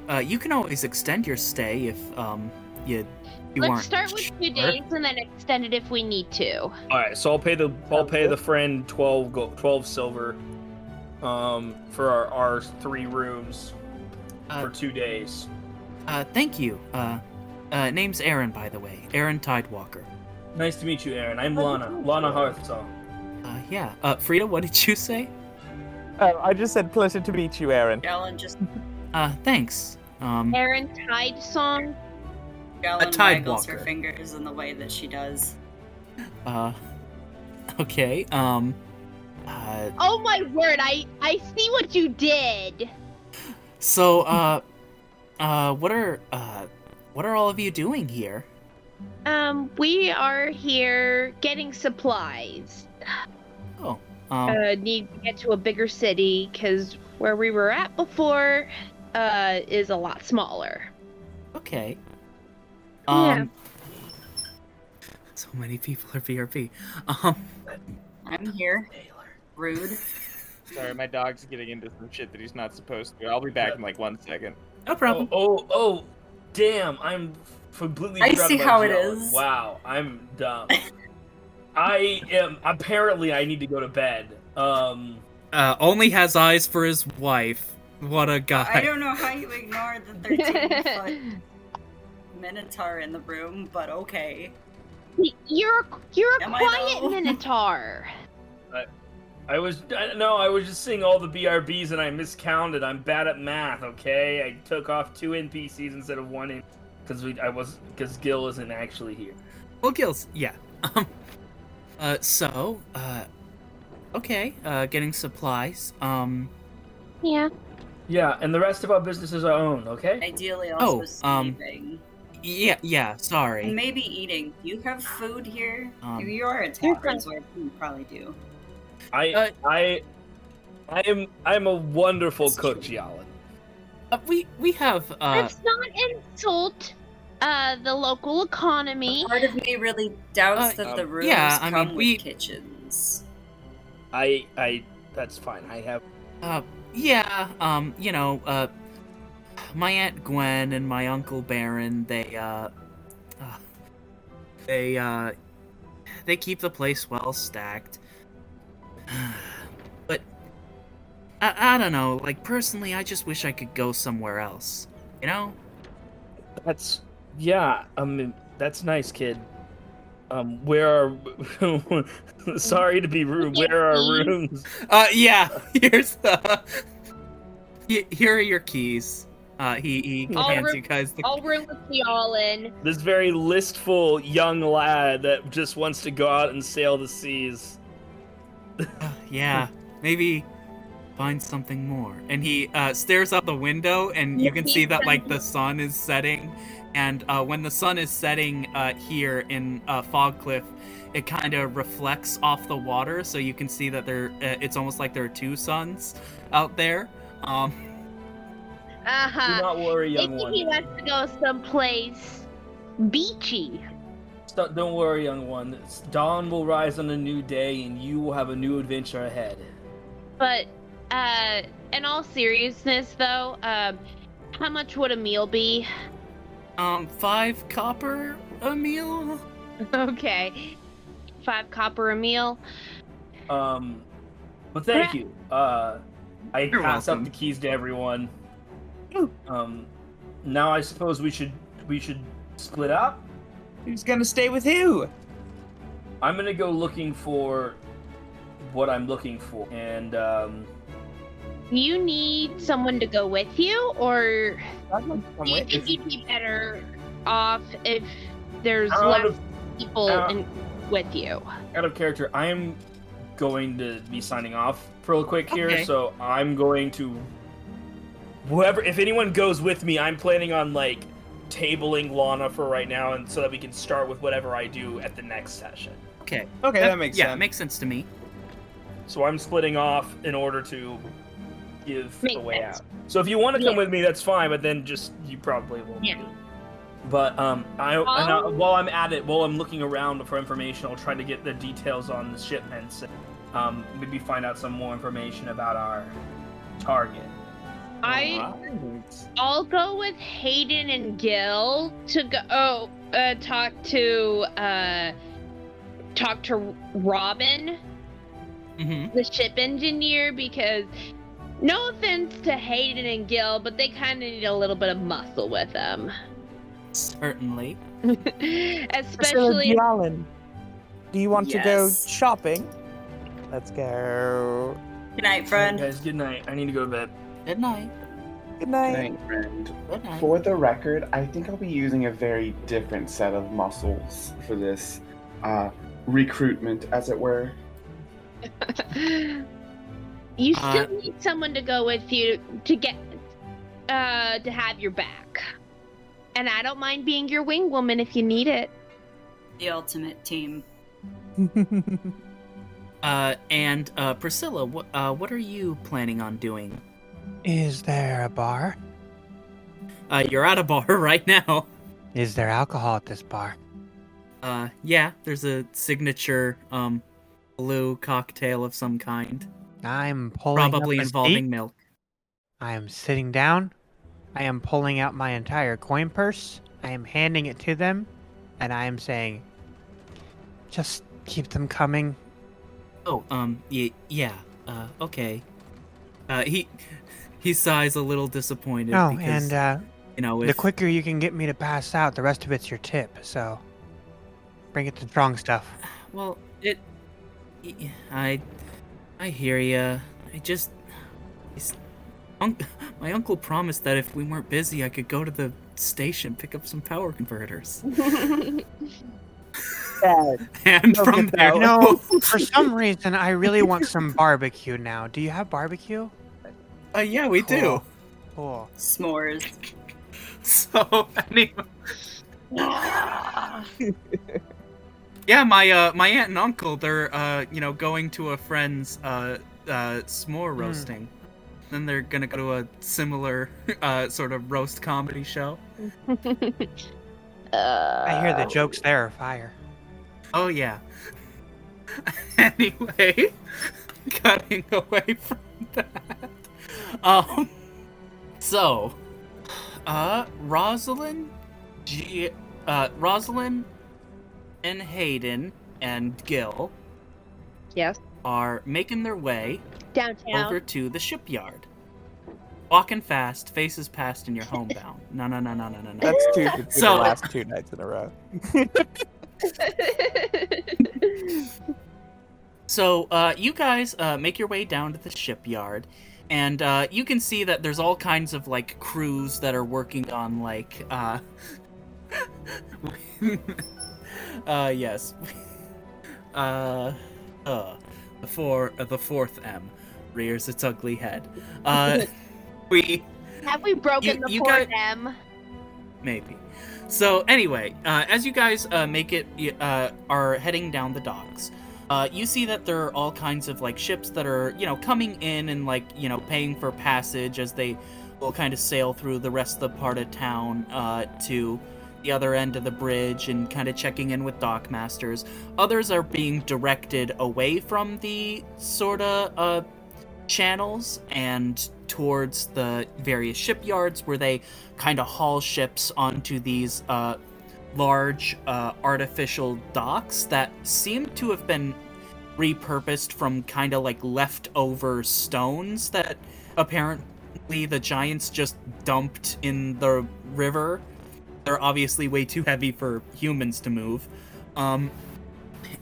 uh, you can always extend your stay if um you you Let's aren't start with two days and then extend it if we need to. All right, so I'll pay the I'll pay the friend 12 go, 12 silver um for our, our three rooms Uh, for 2 days. Uh, thank you. Uh, uh, name's Aaron, by the way. Aaron Tidewalker. Nice to meet you, Aaron. I'm Lana. Lana Hearthsong. Uh, yeah. Uh, Frida, what did you say? Oh, I just said pleasure to meet you, Aaron. Galen just Uh, thanks. Um, Aaron Tide song. Galen tide waggles her fingers in the way that she does. uh, okay. Um, uh, Oh my word! I I see what you did. so, uh, uh, what are, uh, what are all of you doing here? Um, we are here getting supplies. Oh, um, Uh, need to get to a bigger city because where we were at before, uh, is a lot smaller. okay. Yeah. Um, so many people are BRB. Um, I'm here. Rude. Sorry, my dog's getting into some shit that he's not supposed to. I'll be back in like one second. no Oh, problem. oh, oh, damn! I'm completely. I see how it Joan. is. Wow, I'm dumb. I am apparently I need to go to bed. Um, Uh, only has eyes for his wife. What a guy. I don't know how you ignored the 13 foot minotaur in the room, but okay. You're you're a Am I quiet though? minotaur. I was I, no, I was just seeing all the BRBs and I miscounted. I'm bad at math. Okay, I took off two NPCs instead of one because we I was because Gil isn't actually here. Well, Gil's yeah. Um, uh, so, uh, okay, uh, getting supplies. Um, Yeah. Yeah, and the rest of our businesses are owned. Okay. Ideally, also Oh, um, sleeping. yeah, yeah. Sorry. And maybe eating. Do you have food here? Um, you are a tavern, so you probably do. I Uh, I I am I'm a wonderful cook, true. Jialin. Uh, we we have uh, Let's not insult uh the local economy. Part of me really doubts Uh, that the um, rooms yeah, I come mean, we- with kitchens. I I that's fine. I have uh yeah um you know uh my aunt Gwen and my uncle Baron they uh, uh they uh they keep the place well stacked. but I, I don't know, like personally I just wish I could go somewhere else. You know? that's yeah. I mean that's nice, kid. Um, where are? sorry to be rude. Where are our rooms? Uh yeah, here's the here are your keys. Uh he he I'll hands re- you guys the I'll room with y'all in. This very listful young lad that just wants to go out and sail the seas. Yeah, maybe find something more. And he uh, stares out the window, and you can see that like the sun is setting. And uh, when the sun is setting uh, here in uh, Fogcliff, it kind of reflects off the water, so you can see that there. Uh, it's almost like there are two suns out there. Um, Uh Do huh. not worry, young Maybe one. he wants to go someplace beachy. Don't don't worry, young one. Dawn will rise on a new day, and you will have a new adventure ahead. But uh in all seriousness though, um how much would a meal be? Um, five copper a meal. Okay. Five copper a meal. Um, but thank you. Uh, I You're pass welcome. up the keys to everyone. Um, now I suppose we should we should split up. Who's gonna stay with who? I'm gonna go looking for what I'm looking for, and um, Do you need someone to go with you or I'm do you with- think you'd be better off if there's Out less of- people out- in, with you? out of character, I am going to be signing off real quick here, Okay. so I'm going to. Whoever, if anyone goes with me, I'm planning on like tabling Lana for right now, and so that we can start with whatever I do at the next session. Okay. Okay, that, makes yeah, sense. makes sense to me. So I'm splitting off in order to give Makes the way sense. out. So if you want to come Yeah. with me, that's fine. But then just you probably won't. Yeah. be. But um, I, and I while I'm at it, while I'm looking around for information, I'll try to get the details on the shipments. And, um, maybe find out some more information about our target. I Alright. I'll go with Hayden and Gil to go oh, uh, talk to uh talk to Robin, Mm-hmm. the ship engineer, because no offense to Hayden and Gil, but they kind of need a little bit of muscle with them, Certainly. Priscilla especially. Allen, do you want to go shopping? Let's go. Good night, friend. Guys, good night. I need to go to bed. Good night. Good night. Night, friend. Good night. For the record, I think I'll be using a very different set of muscles for this uh, recruitment, as it were. you still Uh, need someone to go with you to get uh to have your back. And I don't mind being your wing woman if you need it. The ultimate team. Uh, and uh, Priscilla, what uh, what are you planning on doing? Is there a bar? Uh, you're at a bar right now. Is there alcohol at this bar? Uh, yeah, there's a signature um blue cocktail of some kind, I'm pulling probably involving milk. I am sitting down. I am pulling out my entire coin purse. I am handing it to them, and I am saying, "Just keep them coming." Oh, um, y- yeah, uh, okay. Uh, he he sighs a little disappointed Oh, because and uh, you know the quicker you can get me to pass out, the rest of it's your tip. So, bring it the strong stuff. well it I I hear ya. I just he's, unc my uncle promised that if we weren't busy, I could go to the station pick up some power converters. And Look from at there, that. No, for some reason, I really want some barbecue now. Do you have barbecue? uh, yeah, we do. Cool. S'mores. So anyway, yeah, my uh, my aunt and uncle, they're uh, you know, going to a friend's uh, uh, s'more Hmm. roasting. Then they're gonna go to a similar uh, sort of roast comedy show. I hear the jokes there are fire. Oh yeah. anyway, cutting away from that. Um. So, uh, Rosalind, G, uh, Rosalind, and Hayden and Gil yes. are making their way Downtown. over to the shipyard. Walking fast, faces past, and you're homebound. No, no, no, no, no, no, no. That's two for two So- the last two nights in a row. So, uh, you guys uh, make your way down to the shipyard, and uh, you can see that there's all kinds of like crews that are working on like, uh, yes, uh, uh, the four, uh, the fourth M rears its ugly head. Uh, we Have we broken You- the you fourth got- M? maybe. So anyway, uh, as you guys uh, make it, uh, are heading down the docks. Uh, you see that there are all kinds of like ships that are, you know, coming in and like, you know, paying for passage as they will kind of sail through the rest of the part of town uh, to the other end of the bridge and kind of checking in with dockmasters. Others are being directed away from the sort of uh, channels and towards the various shipyards where they kind of haul ships onto these uh, large uh, artificial docks that seem to have been repurposed from kind of like leftover stones that apparently the giants just dumped in the river. They're obviously way too heavy for humans to move. Um,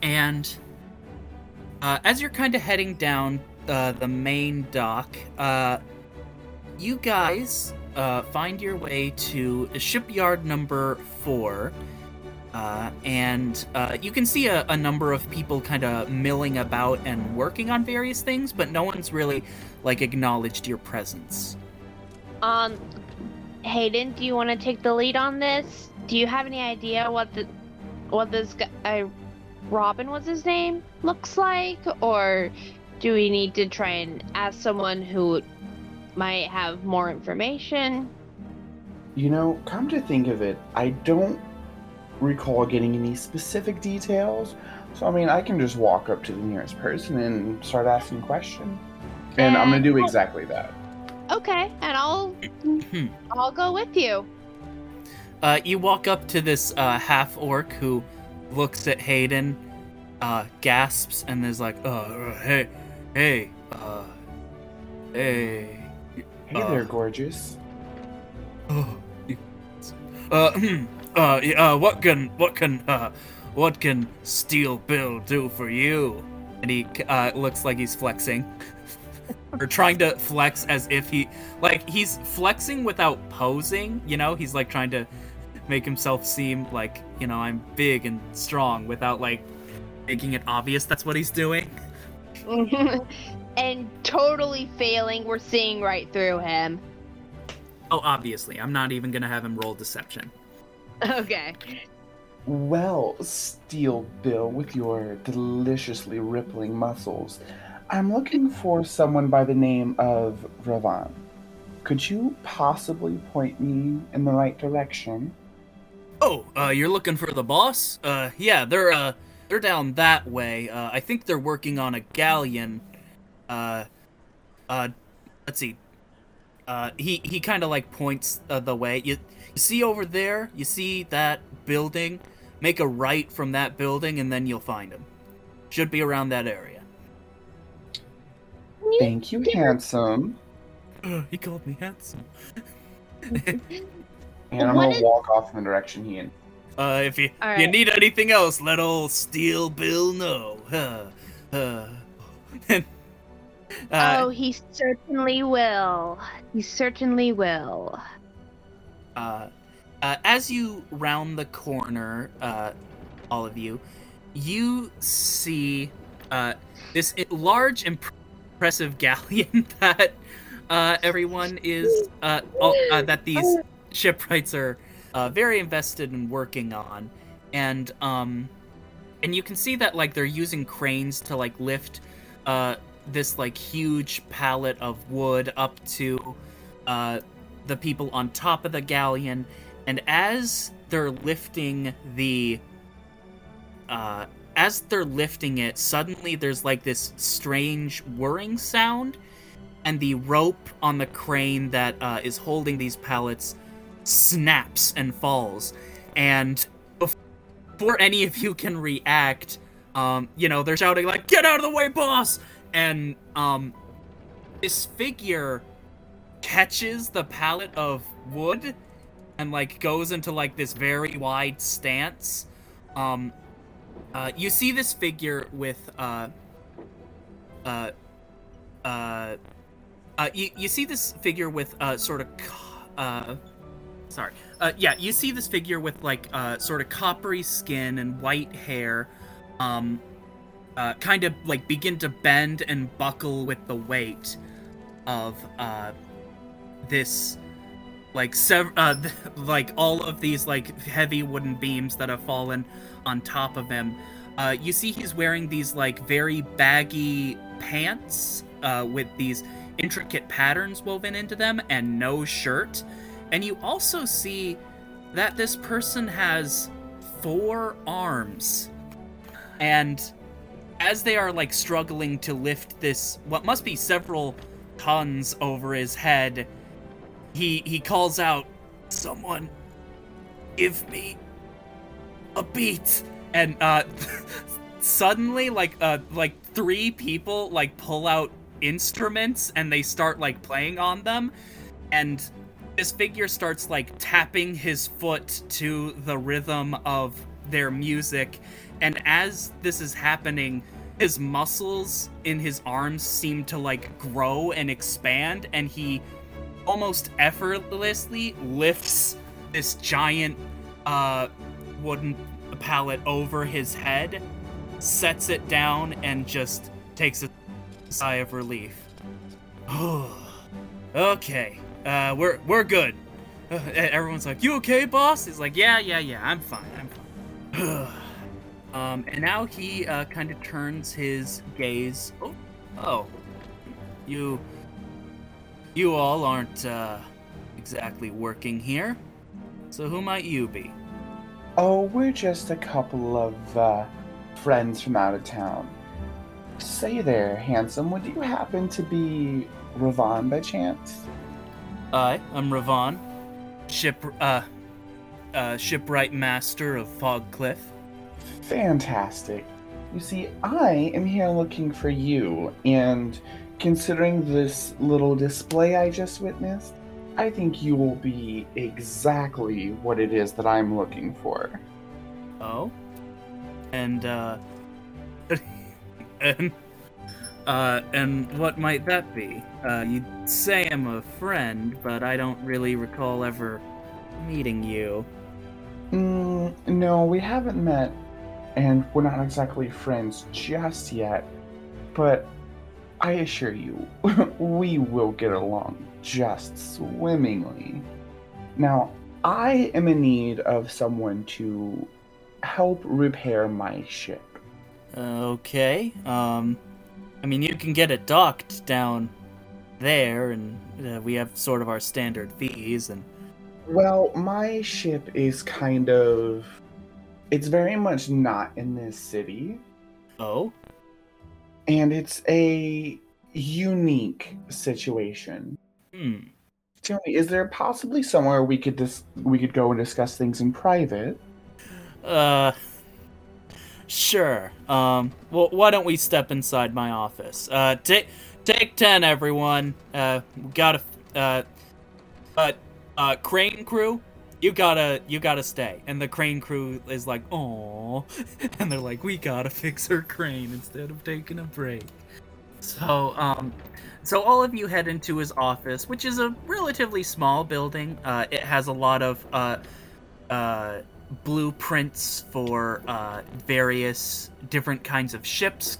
and uh, as you're kind of heading down uh, the main dock, uh, you guys uh, find your way to shipyard number four, Uh, and uh, you can see a, a number of people kind of milling about and working on various things, but no one's really like acknowledged your presence. Um, Hayden, do you want to take the lead on this? Do you have any idea what the what this guy, uh, Robin was his name, looks like, or do we need to try and ask someone who might have more information? You know, come to think of it, I don't recall getting any specific details. So I mean, I can just walk up to the nearest person and start asking questions. And I'm gonna do um, exactly that. Okay, and I'll I'll go with you. Uh, you walk up to this uh, half orc who looks at Hayden, uh, gasps, and is like, uh, hey, hey, uh, hey. Hey Uh, there, gorgeous. Oh, uh, uh, yeah, uh, what can, what can, uh, what can Steel Bill do for you? And he uh, looks like he's flexing, or trying to flex as if he, like, he's flexing without posing. You know, he's like trying to make himself seem like, you know, I'm big and strong without like making it obvious that's what he's doing. and totally failing, we're seeing right through him. Oh, obviously, I'm not even gonna have him roll deception. Okay. Well, Steel Bill, with your deliciously rippling muscles, I'm looking for someone by the name of Ravan. Could you possibly point me in the right direction? Oh, uh, you're looking for the boss? Uh, yeah, they're, uh, they're down that way. Uh, I think they're working on a galleon. Uh, uh, let's see. Uh, he, he kind of like points uh, the way. You, you see over there? You see that building? Make a right from that building and then you'll find him. Should be around that area. Thank you, handsome. he called me handsome. And I'm What gonna is- walk off in the direction he in. Uh, if you, All you need anything else, let old Steel Bill know. Uh, uh, and, uh, oh, he certainly will. He certainly will. uh, uh, as you round the corner, uh, all of you, you see uh, this large, impressive galleon that uh, everyone is uh, all, uh, that these shipwrights are uh, very invested in working on, and um, and you can see that like they're using cranes to like lift uh, this like huge pallet of wood up to uh, the people on top of the galleon, and as they're lifting the uh, as they're lifting it, suddenly there's like this strange whirring sound, and the rope on the crane that uh, is holding these pallets snaps and falls. And before any of you can react, um, you know, they're shouting like, "Get out of the way, boss!" And um, this figure catches the pallet of wood and like goes into like this very wide stance. Um, uh, you see this figure with uh, uh, uh, uh, you, you see this figure with uh, sort of, uh, sorry, uh, yeah, you see this figure with like uh, sort of coppery skin and white hair, um, uh, kind of like begin to bend and buckle with the weight of uh, this like sev- uh, like all of these like heavy wooden beams that have fallen on top of him. Uh, you see he's wearing these like very baggy pants uh, with these intricate patterns woven into them and no shirt. And you also see that this person has four arms. And as they are like struggling to lift this what must be several tons over his head, he he calls out, "Someone give me a beat." And uh suddenly like uh like three people like pull out instruments and they start like playing on them. And this figure starts like tapping his foot to the rhythm of their music. And as this is happening his muscles in his arms seem to like grow and expand. And he almost effortlessly lifts this giant uh wooden pallet over his head, sets it down, and just takes a sigh of relief. okay, uh, we're we're good. Uh, everyone's like, "You okay, boss?" He's like, "Yeah, yeah, yeah. I'm fine. I'm fine." um, and now he uh, kind of turns his gaze. Oh, oh, you, you all aren't uh, exactly working here. So who might you be? Oh, we're just a couple of uh, friends from out of town. Say there, handsome, would you happen to be Ravon by chance? I, I'm Ravon, ship, uh, uh, shipwright master of Fogcliff. Fantastic. You see, I am here looking for you, and considering this little display I just witnessed, I think you will be exactly what it is that I'm looking for. Oh, and uh, and uh, and what might that be? Uh, you say I'm a friend, but I don't really recall ever meeting you. Mm, no, we haven't met, and we're not exactly friends just yet. But I assure you, we will get along just swimmingly. Now, I am in need of someone to help repair my ship. Okay. Um, I mean, you can get it docked down there, and uh, we have sort of our standard fees. And Well, my ship is kind of. It's very much not in this city, oh, and it's a unique situation. hmm. Tell me, is there possibly somewhere we could dis- we could go and discuss things in private? Uh, sure. Um, well, why don't we step inside my office? Uh, take take ten, everyone. Uh, we gotta. Uh, but uh, crane crew, you gotta you gotta stay. And the crane crew is like, oh, and they're like, we gotta fix her crane instead of taking a break. So, um, so all of you head into his office, which is a relatively small building. Uh, it has a lot of uh, uh, blueprints for uh, various different kinds of ships.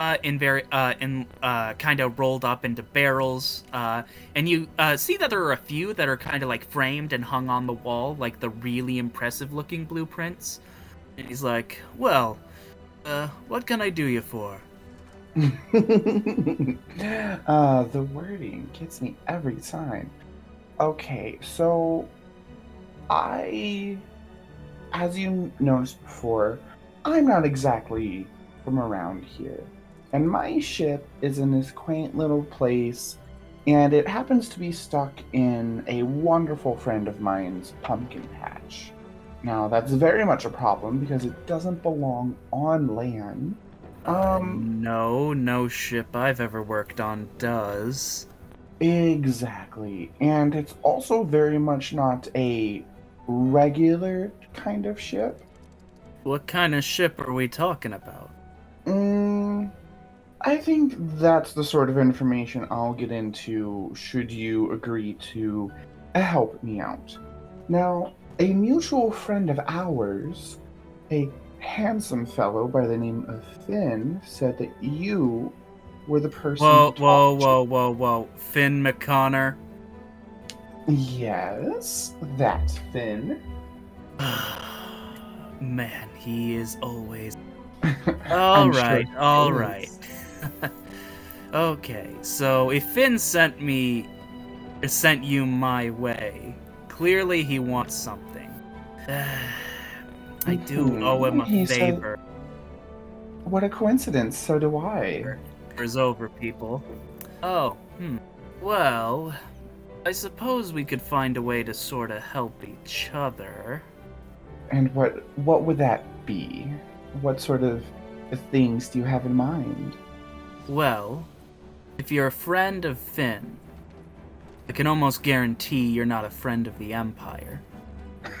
Uh, in very uh, in uh, kind of rolled up into barrels, uh, and you uh, see that there are a few that are kind of like framed and hung on the wall, like the really impressive looking blueprints. And he's like, "Well, uh, what can I do you for?" uh, the wording gets me every time. Okay, so I, as you noticed before, I'm not exactly from around here. And my ship is in this quaint little place, and it happens to be stuck in a wonderful friend of mine's pumpkin patch. Now, that's very much a problem because it doesn't belong on land. Um, no, no ship I've ever worked on does. Exactly. And it's also very much not a regular kind of ship. What kind of ship are we talking about? Mm, I think that's the sort of information I'll get into should you agree to help me out. Now, a mutual friend of ours, a handsome fellow by the name of Finn, said that you were the person. Whoa, whoa, whoa, whoa, whoa. Finn McConnor. Yes, that Finn. Man, he is always. All right, all right. okay, so if Finn sent me, sent you my way, clearly he wants something. I do Hmm, owe him a said- favor. What a coincidence, so do I. Favor's over, people. Oh, hmm. Well, I suppose we could find a way to sort of help each other. And what what would that be? What sort of things do you have in mind? Well, if you're a friend of Finn, I can almost guarantee you're not a friend of the Empire.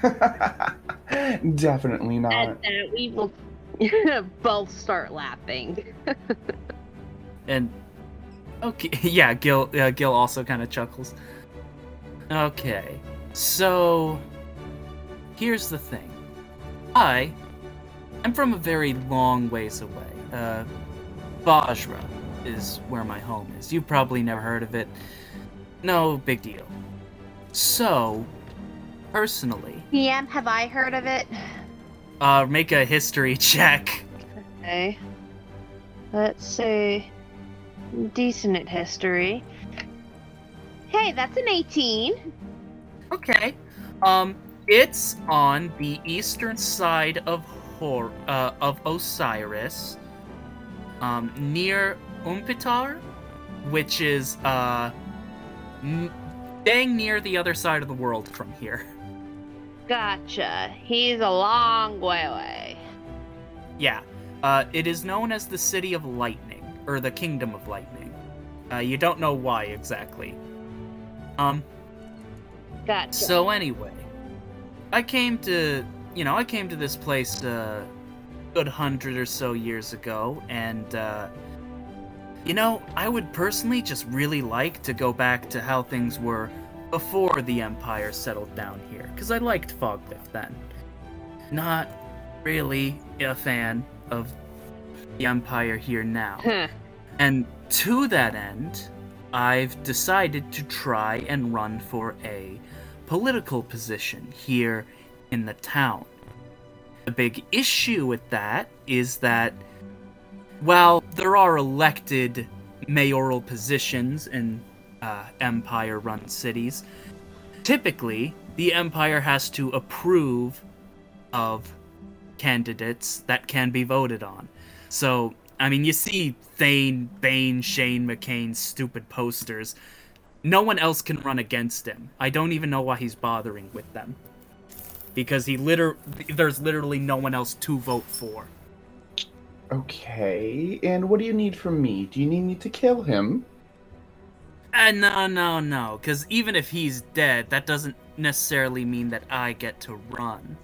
Definitely not. At that, we will both start laughing. And okay, yeah, Gil. Uh, Gil also kind of chuckles. Okay, so here's the thing. I am from a very long ways away. Uh, Bajra is where my home is. You've probably never heard of it. No big deal. So, personally, PM, have I heard of it? uh, make a history check. Okay. Let's see. Decent at history. Hey, that's an 18. Okay. Um, it's on the eastern side of Hor- uh, of Osiris, um, near Umpitar, which is uh, n- dang near the other side of the world from here. Gotcha. He's a long way away. Yeah. Uh, it is known as the City of Lightning, or the Kingdom of Lightning. Uh, you don't know why exactly. Um, Gotcha. So anyway, I came to, you know, I came to this place uh, a good hundred or so years ago, and uh, you know, I would personally just really like to go back to how things were before the Empire settled down here, because I liked Fogcliff then. Not really a fan of the Empire here now. Huh. And to that end, I've decided to try and run for a political position here in the town. The big issue with that is that while there are elected mayoral positions in uh, empire run cities, typically the empire has to approve of candidates that can be voted on. So, I mean, you see Thane, Bane, Shane McCain's stupid posters. No one else can run against him. I don't even know why he's bothering with them. Because he liter- there's literally no one else to vote for. Okay, and what do you need from me? Do you need me to kill him? Uh, no, no, no. Because even if he's dead, that doesn't necessarily mean that I get to run.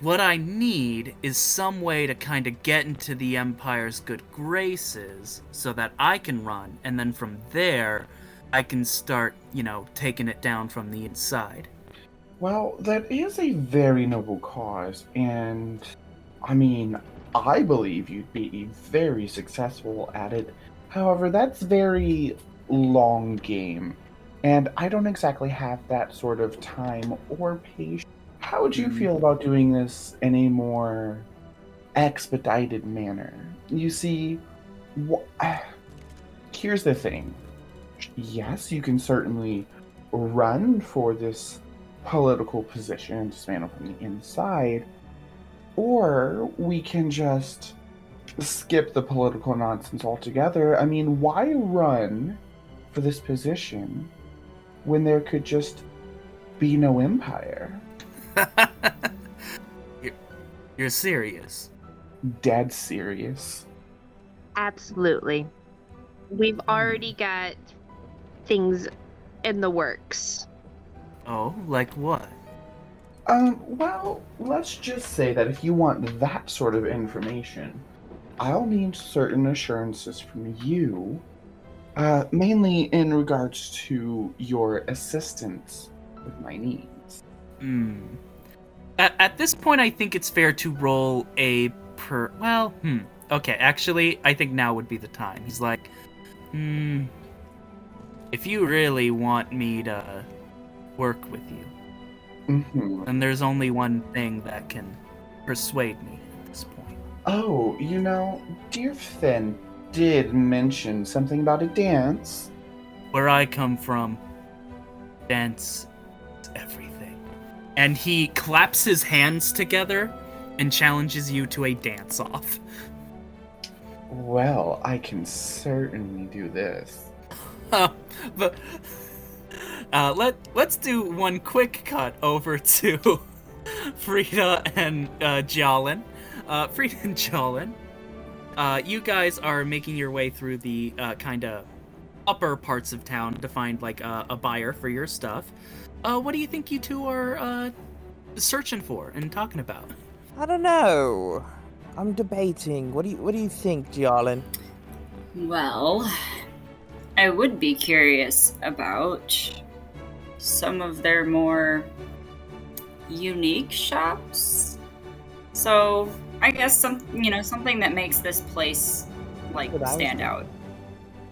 What I need is some way to kind of get into the Empire's good graces so that I can run, and then from there, I can start, you know, taking it down from the inside. Well, that is a very noble cause, and I mean, I believe you'd be very successful at it. However, that's very long game, and I don't exactly have that sort of time or patience. How would you Mm. feel about doing this in a more expedited manner? You see, wh- here's the thing. Yes, you can certainly run for this political position and dismantle from the inside, or we can just skip the political nonsense altogether. I mean, why run for this position when there could just be no empire? you're, you're serious. Dead serious. Absolutely. We've hmm. already got things in the works. Oh, like what? Um, well, let's just say that if you want that sort of information, I'll need certain assurances from you, uh, mainly in regards to your assistance with my needs. Hmm. At, at this point, I think it's fair to roll a per. Well, hmm. Okay, actually, I think now would be the time. He's like, hmm. If you really want me to work with you, hmm then there's only one thing that can persuade me at this point. Oh, you know, dear Finn did mention something about a dance. Where I come from, dance is everything. And he claps his hands together and challenges you to a dance off. Well, I can certainly do this. But uh, let let's do one quick cut over to Frida and uh, Jialin. Uh, Frida and Jialin, uh, you guys are making your way through the uh, kind of upper parts of town to find like a, a buyer for your stuff. Uh, what do you think you two are uh, searching for and talking about? I don't know. I'm debating. What do you What do you think, Jialin? Well, I would be curious about some of their more unique shops. So I guess some you know something that makes this place like What I was stand out.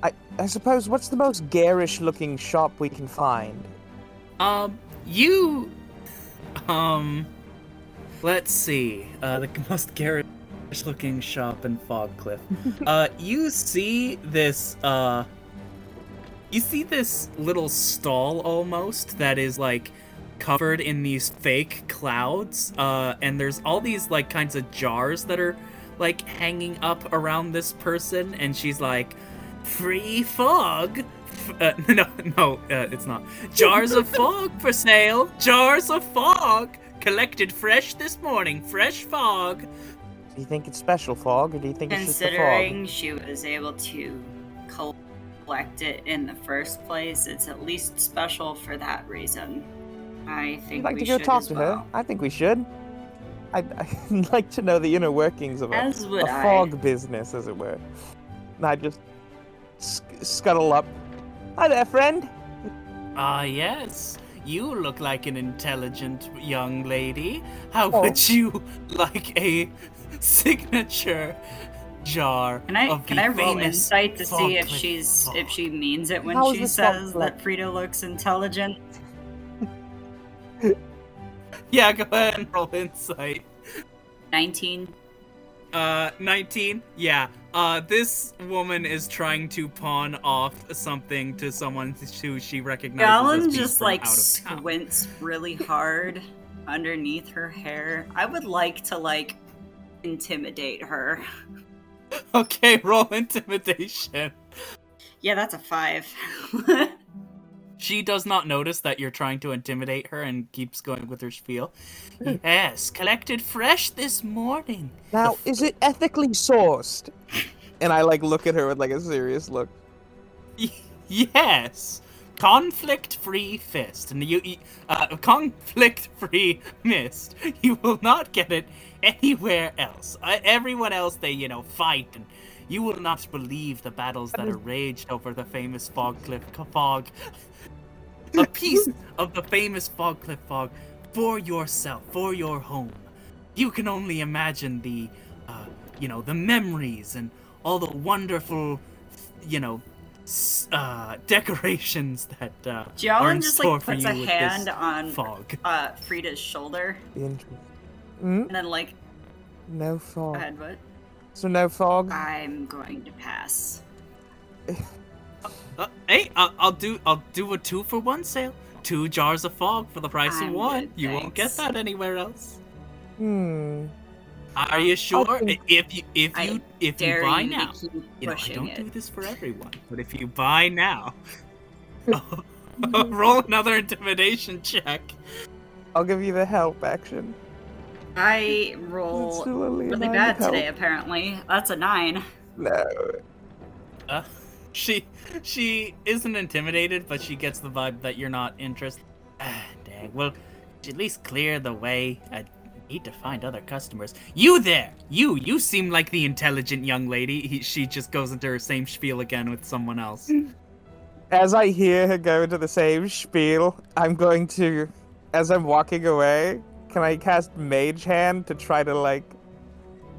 I, I suppose what's the most garish looking shop we can find? Um, you, um, let's see. Uh, the most garish-looking shop in Fogcliff. uh, you see this. Uh, you see this little stall almost that is like covered in these fake clouds. Uh, and there's all these like kinds of jars that are like hanging up around this person, and she's like, "Free fog." Uh, no, no, uh, it's not. Jars of fog for sale. Jars of fog collected fresh this morning. Fresh fog. Do you think it's special fog, or do you think it's just the fog? Considering she was able to collect it in the first place, it's at least special for that reason. I think You'd like we to go should talk to well. her? I think we should. I'd, I'd like to know the inner workings of a, As would a I. fog business, as it were. And I just sc- scuttle up. Hi there, friend. Ah, yes. You look like an intelligent young lady. How Oh. would you like a signature jar Can I of can I roll famous insight to see if she's fog? if she means it when How is she says Fogcliff? that Frida looks intelligent? Yeah, go ahead and roll insight. Nineteen. Uh, 19? Yeah. Uh, this woman is trying to pawn off something to someone who she recognizes Jialin as being just from like out of town. squints really hard underneath her hair. I would like to like intimidate her. Okay, roll intimidation. Yeah, that's a five. She does not notice that you're trying to intimidate her and keeps going with her spiel. Yes, collected fresh this morning. Now, is it ethically sourced? And I like look at her with like a serious look. Y- yes, conflict-free fist, and you, you- uh, conflict-free mist. You will not get it anywhere else. Uh, everyone else, they you know fight, and you will not believe the battles that are raged over the famous Fogcliff fog. A piece of the famous Fogcliff fog for yourself, for your home. You can only imagine the, uh, you know, the memories and all the wonderful, you know, uh, decorations that uh, are in Jialin just store like for puts a hand on fog. uh Frida's shoulder Interesting. Mm, and then like no fog. ahead, what? So no fog. I'm going to pass. Uh, hey, I'll, I'll do I'll do a two for one sale. Two jars of fog for the price I'm of one. good, you won't get that anywhere else. Hmm. Are you sure? think- If you if I you if you buy you now, you know I don't it. do this for everyone, but if you buy now, roll another intimidation check. I'll give you the help action. I It's roll still only a really bad help. today, apparently. That's a nine. No. Uh, she she isn't intimidated, but she gets the vibe that you're not interested. Ah, dang. Well, at least clear the way. I need to find other customers. You there? You you seem like the intelligent young lady. He, she just goes into her same spiel again with someone else. As I hear her go into the same spiel, I'm going to, as I'm walking away, can I cast Mage Hand to try to like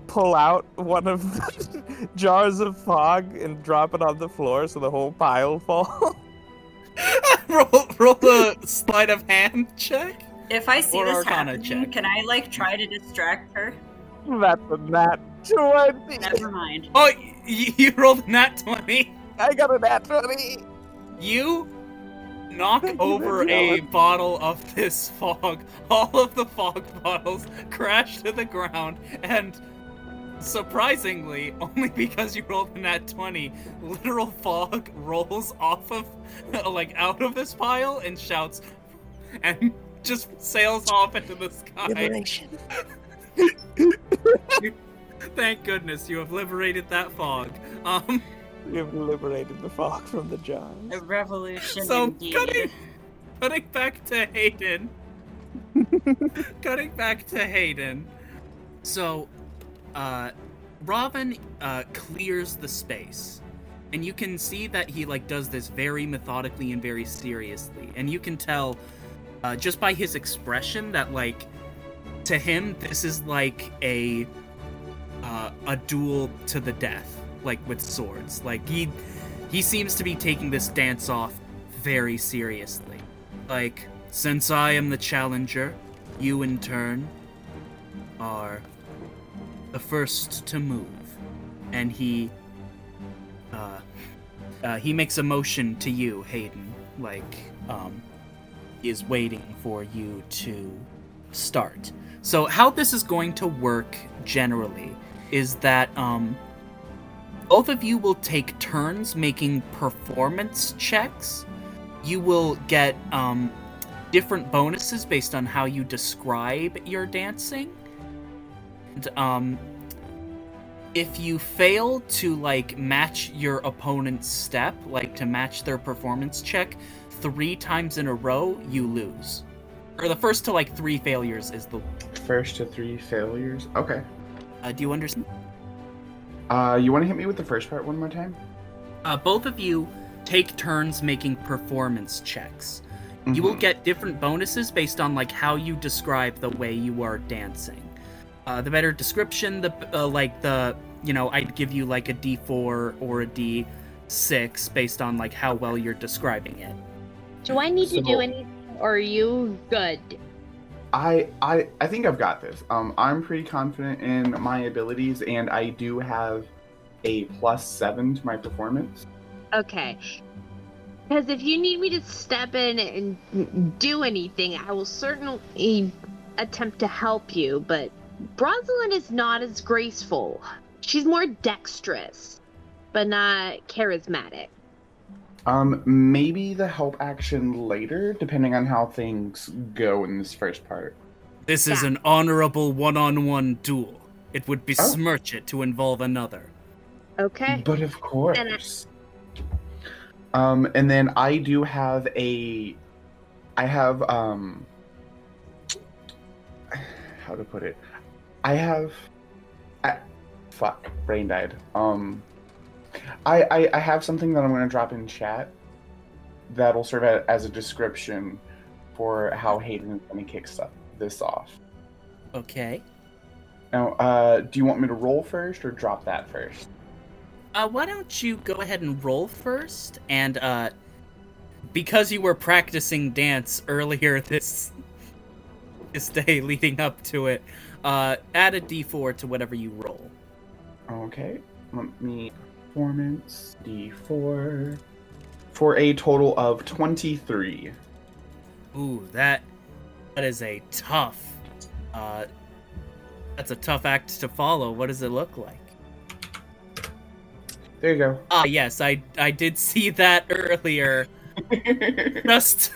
pull out one of the jars of fog and drop it on the floor so the whole pile falls? roll roll a sleight of hand check. If I see Or this Arcana happen, check. can I like try to distract her? That's a nat 20. Never mind. Oh, y- you rolled a nat twenty. I got a nat 20. You knock over a bottle of this fog. All of the fog bottles crash to the ground, and surprisingly, only because you rolled a nat 20, literal fog rolls off of, like, out of this pile and shouts, and just sails off into the sky. Liberation. Thank goodness you have liberated that fog. Um, You've liberated the fog from the jars. A revolution So, indeed. cutting, cutting back to Hayden. cutting back to Hayden. So, uh, Robin uh, clears the space, and you can see that he like does this very methodically and very seriously, and you can tell uh, just by his expression that like to him, this is like a uh, a duel to the death, like with swords. Like he he seems to be taking this dance off very seriously. Like, since I am the challenger, you in turn are the first to move. And he uh, uh he makes a motion to you, Hayden, like um is waiting for you to start. So how this is going to work generally is that um both of you will take turns making performance checks. You will get um different bonuses based on how you describe your dancing. And, um if you fail to like match your opponent's step, like to match their performance check, three times in a row, you lose. Or the first to like three failures is the. First to three failures. Okay. Uh, do you understand? Uh, you want to hit me with the first part one more time? Uh, both of you take turns making performance checks. You will Mhm. get different bonuses based on like how you describe the way you are dancing. Uh, the better description, the uh, like the you know I'd give you like a D4 or a D6 based on like how well you're describing it. Do I need to do anything, or are you good? I, I I think I've got this. Um, I'm pretty confident in my abilities, and I do have a plus seven to my performance. Okay. Because if you need me to step in and do anything, I will certainly attempt to help you. But Rosalind is not as graceful. She's more dexterous, but not charismatic. Um, maybe the help action later, depending on how things go in this first part. This is Yeah. an honorable one-on-one duel. It would Oh. besmirch it to involve another. Okay. But of course. Um, and then I do have a, I have um, how to put it, I have, I, fuck, brain died. Um, I, I I have something that I'm gonna drop in chat. That'll serve as a description for how Hayden is gonna kick stuff this off. Okay. Now, uh, do you want me to roll first or drop that first? Uh, why don't you go ahead and roll first? And uh, because you were practicing dance earlier this this day leading up to it, uh, add a d4 to whatever you roll. Okay, let me performance d4 for a total of 23. Ooh, that that is a tough. Uh, that's a tough act to follow. What does it look like? There you go. Ah, yes, I I did see that earlier. Just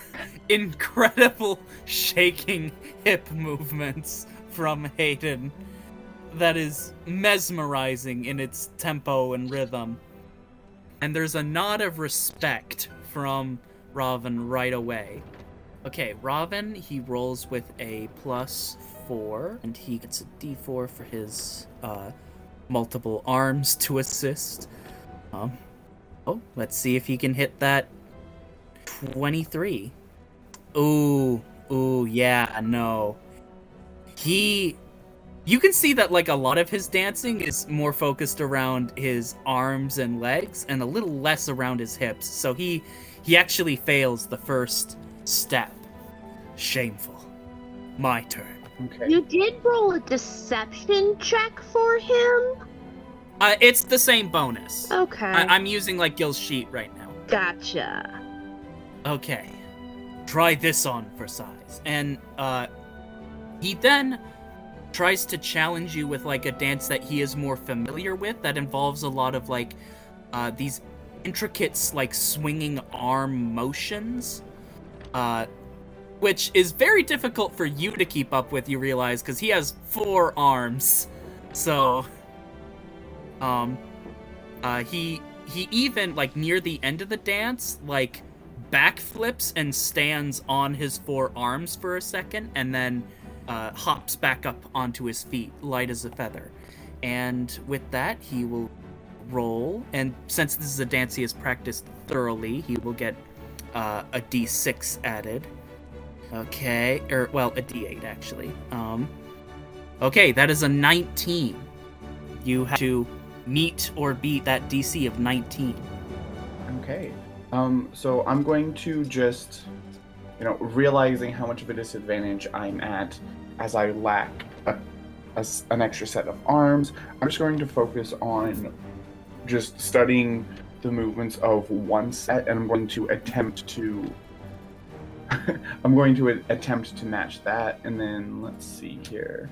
incredible shaking hip movements from Hayden. That is mesmerizing in its tempo and rhythm. And there's a nod of respect from Robin right away. Okay, Robin, he rolls with a plus four, and he gets a d4 for his uh, multiple arms to assist. Um, oh, let's see if he can hit that 23. Ooh, ooh, yeah, no. He. You can see that, like, a lot of his dancing is more focused around his arms and legs and a little less around his hips. So he. He actually fails the first step. Shameful. My turn. Okay. You did roll a deception check for him? Uh, it's the same bonus. Okay. I- I'm using, like, Gil's sheet right now. Gotcha. Okay. Try this on for size. And uh he then tries to challenge you with like a dance that he is more familiar with that involves a lot of like uh these intricate like swinging arm motions. Uh which is very difficult for you to keep up with, you realize, because he has four arms. So um uh he he even like near the end of the dance like backflips and stands on his four arms for a second and then uh, hops back up onto his feet light as a feather and with that he will roll and since this is a dance he has practiced thoroughly he will get uh, a d6 added okay or well a d8 actually um Okay, that is a 19. You have to meet or beat that DC of 19. Okay. Um, so I'm going to just, you know, realizing how much of a disadvantage I'm at as I lack a, a an extra set of arms, I'm just going to focus on just studying the movements of one set, and I'm going to attempt to. I'm going to attempt to match that, and then let's see here.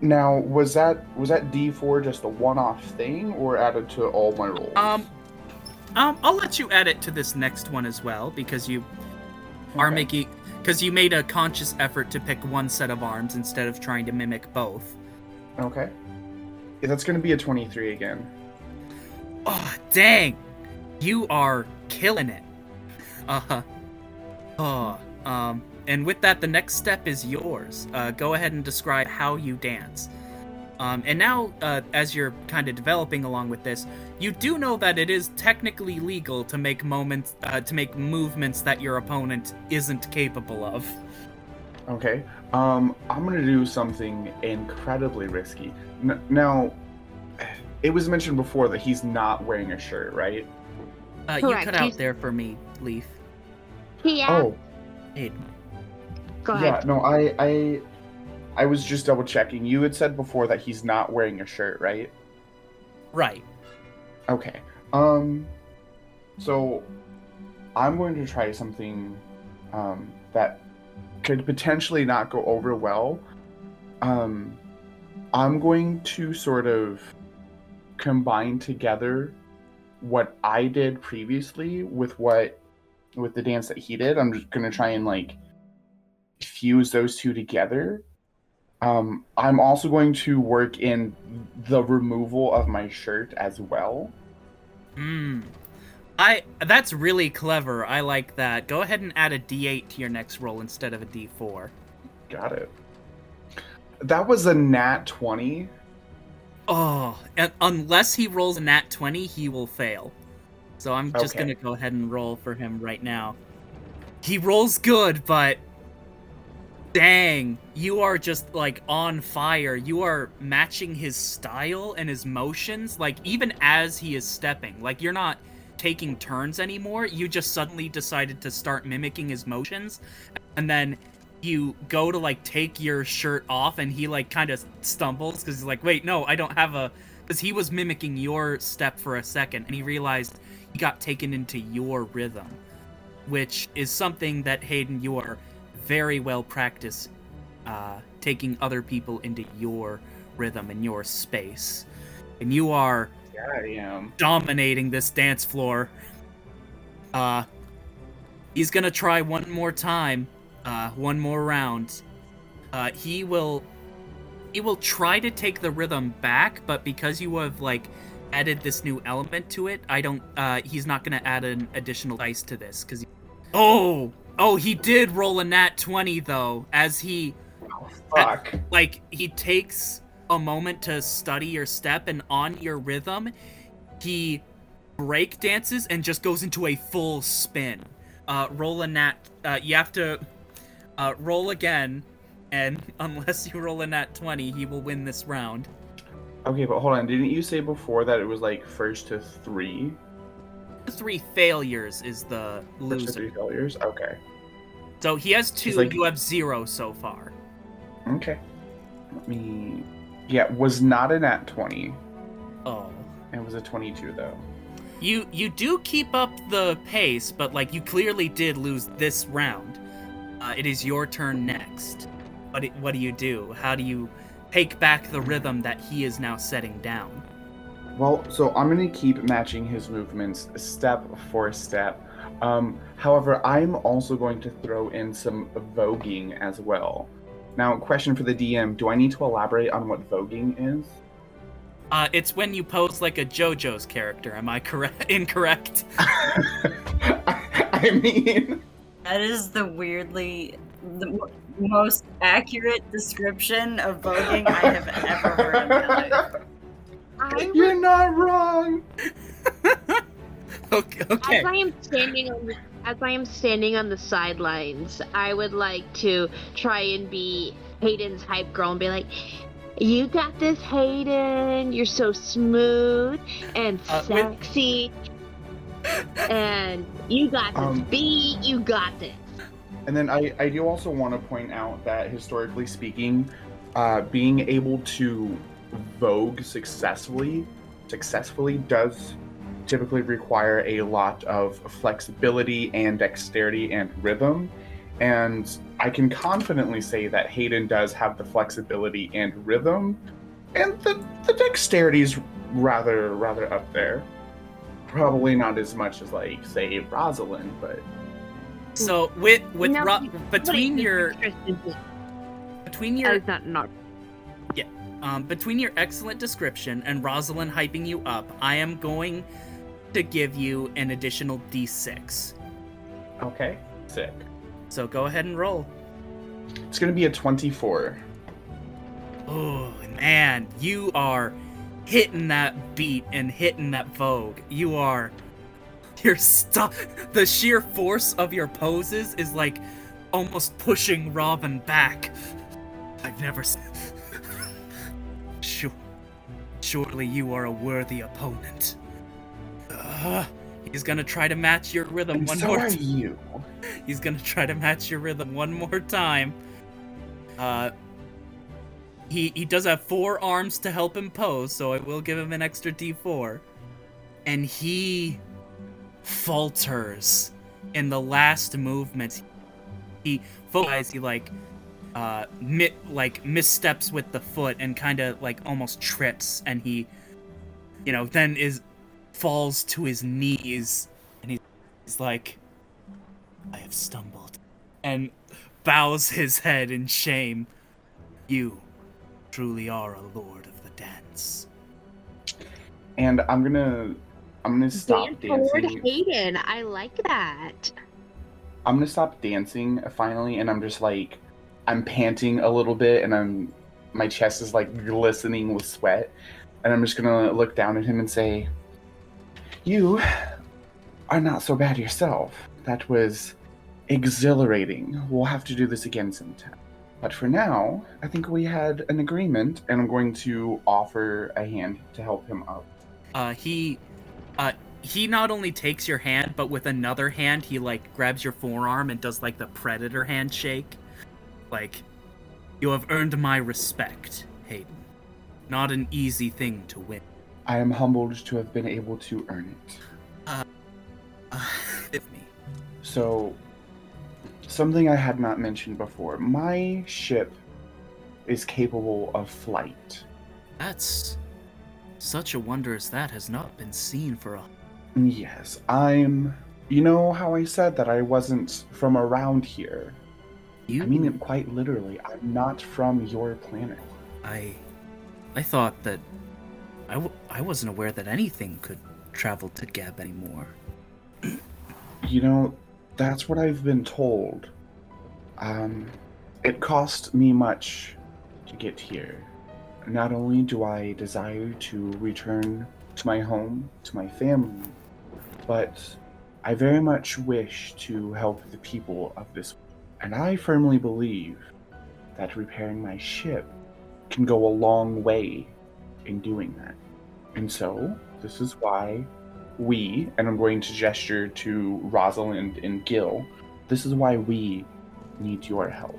Now, was that was that D4 just a one-off thing, or added to all my rolls? Um, um, I'll let you add it to this next one as well because you are Okay. making because you made a conscious effort to pick one set of arms instead of trying to mimic both. Okay. Yeah, that's gonna be a 23 again. Oh, dang! You are killing it. Uh-huh. Oh, um, and with that, the next step is yours. Uh, go ahead and describe how you dance. Um, and now, uh, as you're kind of developing along with this, you do know that it is technically legal to make moments, uh, to make movements that your opponent isn't capable of. Okay. Um, I'm gonna do something incredibly risky. N- now, it was mentioned before that he's not wearing a shirt, right? Uh, you Correct, cut out there for me, Leaf. Yeah. Oh, Aiden. Go yeah. No, I, I, I was just double checking. You had said before that he's not wearing a shirt, right? Right. Okay. Um so I'm going to try something um that could potentially not go over well. Um I'm going to sort of combine together what I did previously with what with the dance that he did. I'm just going to try and like fuse those two together. Um, I'm also going to work in the removal of my shirt as well. Hmm. I that's really clever. I like that. Go ahead and add a D8 to your next roll instead of a D4. Got it. That was a nat 20. Oh, and unless he rolls a nat 20, he will fail. So I'm just Okay. gonna go ahead and roll for him right now. He rolls good, but dang, you are just like on fire. You are matching his style and his motions, like even as he is stepping. Like you're not taking turns anymore. You just suddenly decided to start mimicking his motions, and then you go to like take your shirt off, and he like kind of stumbles because he's like, "Wait, no, I don't have a." Because he was mimicking your step for a second, and he realized he got taken into your rhythm, which is something that Hayden you are very well practiced uh, taking other people into your rhythm and your space, and you are Yeah, I am. dominating this dance floor. Uh, he's gonna try one more time, uh, one more round. Uh, he will, he will try to take the rhythm back, but because you have like added this new element to it, I don't. Uh, he's not gonna add an additional dice to this because. Oh, oh, he did roll a nat twenty though, as he Oh, fuck. like he takes a moment to study your step and on your rhythm he break dances and just goes into a full spin uh roll a nat uh you have to uh roll again and unless you roll a nat 20 he will win this round Okay, but hold on. Didn't you say before that it was like first to three? Three failures is the loser three failures? Okay. so he has two like- you have zero so far Okay. Let me. Yeah, was not an at 20. oh It was a 22, though. You you do keep up the pace, but like you clearly did lose this round. Uh, it is your turn next. What do, what do you do? How do you take back the rhythm that he is now setting down? Well, so I'm going to keep matching his movements step for step. Um, however, I'm also going to throw in some voguing as well. Now, question for the DM Do I need to elaborate on what voguing is? Uh, it's when you pose like a JoJo's character. Am I correct? Incorrect. I mean, That is the weirdly the mo- most accurate description of voguing I have ever heard in my life. I you're not wrong. okay. Okay. As I am standing on the, as I am standing on the sidelines, I would like to try and be Hayden's hype girl and be like, You got this, Hayden. You're so smooth and Uh, wait- sexy. and you got this Um, beat. You got this. And then I, I do also want to point out that historically speaking, uh, being able to vogue successfully successfully does typically require a lot of flexibility and dexterity and rhythm. And I can confidently say that Hayden does have the flexibility and rhythm, and the, the dexterity is rather rather up there. Probably not as much as like say Rosalind, but So with with No, Ro- what between your between your was not not. Um, between your excellent description and Rosalind hyping you up, I am going to give you an additional d6. okay, sick. So go ahead and roll. It's gonna be a 24. Oh man, you are hitting that beat and hitting that vogue. You are you're stuck. The sheer force of your poses is like almost pushing Robin back. I've never seen. Sure, surely you are a worthy opponent. Uh, he's gonna try to match your rhythm And one so more are time. you. He's gonna try to match your rhythm one more time. Uh, he he does have four arms to help him pose, so I will give him an extra D4. And he falters in the last movement. He focuses, he like uh mi- like missteps with the foot and kind of like almost trips and he you know then is falls to his knees and he's like I have stumbled. And bows his head in shame. You truly are a lord of the dance. And I'm gonna I'm gonna stop Dance toward dancing. Hayden. I like that. I'm gonna stop dancing finally, and I'm just like I'm panting a little bit, and I'm my chest is like glistening with sweat, and I'm just gonna look down at him and say, "You are not so bad yourself. That was exhilarating. We'll have to do this again sometime." But for now, I think we had an agreement, and I'm going to offer a hand to help him up. Uh he uh he not only takes your hand, but with another hand he like grabs your forearm and does like the predator handshake. Like you have earned my respect, Hayden. Not an easy thing to win. I am humbled to have been able to earn it. Uh, with me. So, something I had not mentioned before. My ship is capable of flight. That's such a wonder as that has not been seen for a Yes, I'm. You know how I said that I wasn't from around here? You I mean it quite literally. I'm not from your planet. I I thought that I, w- I wasn't aware that anything could travel to Geb anymore. You know, that's what I've been told. Um, it cost me much to get here. Not only do I desire to return to my home, to my family, but I very much wish to help the people of this. And I firmly believe that repairing my ship can go a long way in doing that. And so, this is why we, and I'm going to gesture to Rosalind and Gil, this is why we need your help.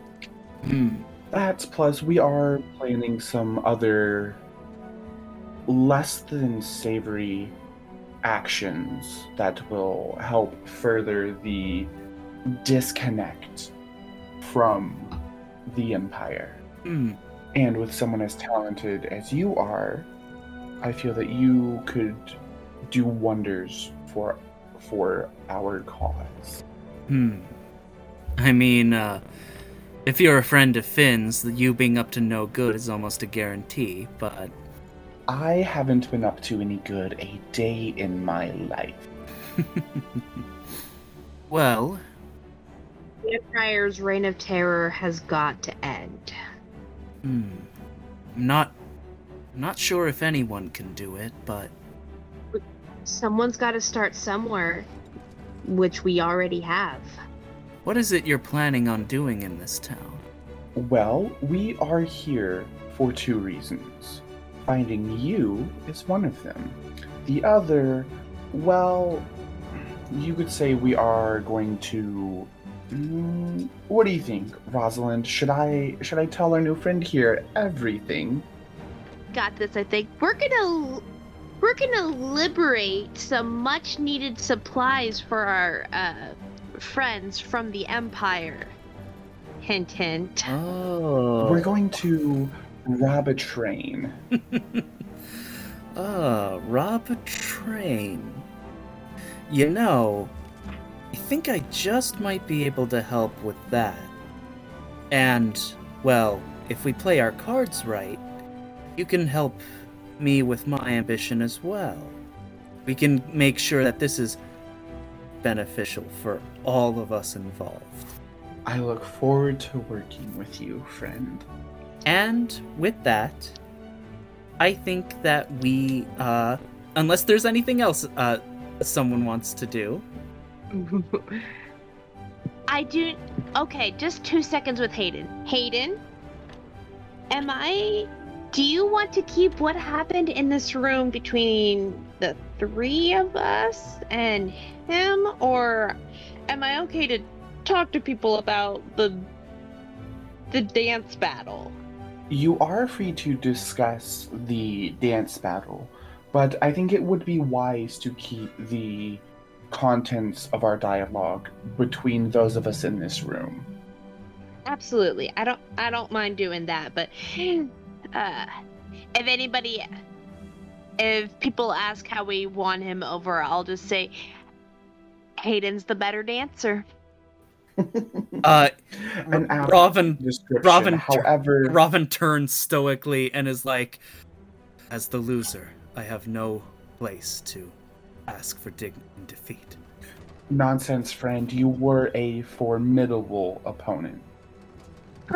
Hmm. That plus we are planning some other less than savory actions that will help further the disconnect from the Empire. Hmm. And with someone as talented as you are, I feel that you could do wonders for for our cause. Hmm. I mean, uh, if you're a friend of Finn's, you being up to no good is almost a guarantee, but. I haven't been up to any good a day in my life. well, Empire's reign of terror has got to end. hmm. I'm not. I'm not sure if anyone can do it, but. Someone's got to start somewhere, which we already have. What is it you're planning on doing in this town? Well, we are here for two reasons. Finding you is one of them. The other, well, you could say we are going to. Mm, what do you think, Rosalind? Should I should I tell our new friend here everything? Got this, I think. We're gonna we're gonna liberate some much needed supplies for our uh, friends from the Empire. Hint hint. Oh. We're going to rob a train. Ah, rob a train. You know, I think I just might be able to help with that. And, well, if we play our cards right, you can help me with my ambition as well. We can make sure that this is beneficial for all of us involved. I look forward to working with you, friend. And with that, I think that we, uh, unless there's anything else uh, someone wants to do, I do. Okay, just two seconds with Hayden. Hayden, am I? Do you want to keep what happened in this room between the three of us and him, or am I okay to talk to people about the the dance battle? You are free to discuss the dance battle, but I think it would be wise to keep the contents of our dialogue between those of us in this room. Absolutely. I don't I don't mind doing that, but uh if anybody if people ask how we won him over, I'll just say Hayden's the better dancer. uh, An Robin. Robin, However, Robin turns stoically and is like, "As the loser, I have no place to ask for dignity and defeat." nonsense, friend, you were a formidable opponent.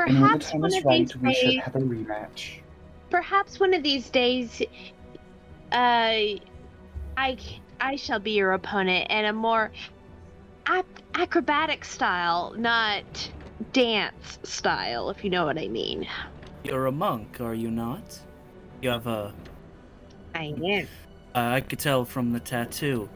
and when the Perhaps time one is of right, these we should days, have a rematch. perhaps one of these days, uh, I I shall be your opponent in a more ac- acrobatic style, not dance style, if you know what I mean. You're a monk, are you not? You have a. I am. Uh, I could tell from the tattoo.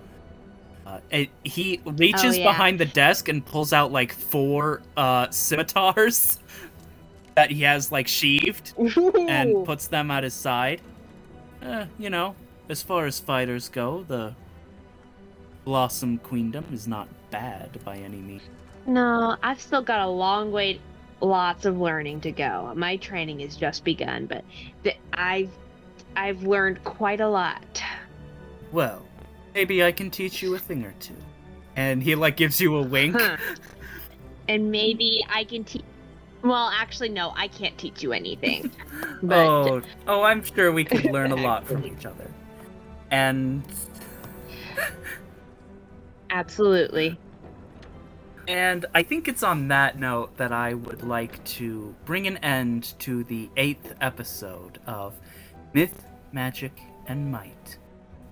Uh, it, he reaches Oh, yeah. behind the desk and pulls out like four uh, scimitars that he has like sheathed and puts them at his side. Uh, you know, as far as fighters go, the Blossom Queendom is not bad by any means. No, I've still got a long way, lots of learning to go. My training has just begun, but th- I've I've learned quite a lot. Well, maybe I can teach you a thing or two. And he like gives you a wink. Huh. And maybe I can teach. Well, actually, no, I can't teach you anything. But oh, oh, I'm sure we could learn a lot from each other. And absolutely. and I think it's on that note that I would like to bring an end to the eighth episode of Myth, Magic, and Might.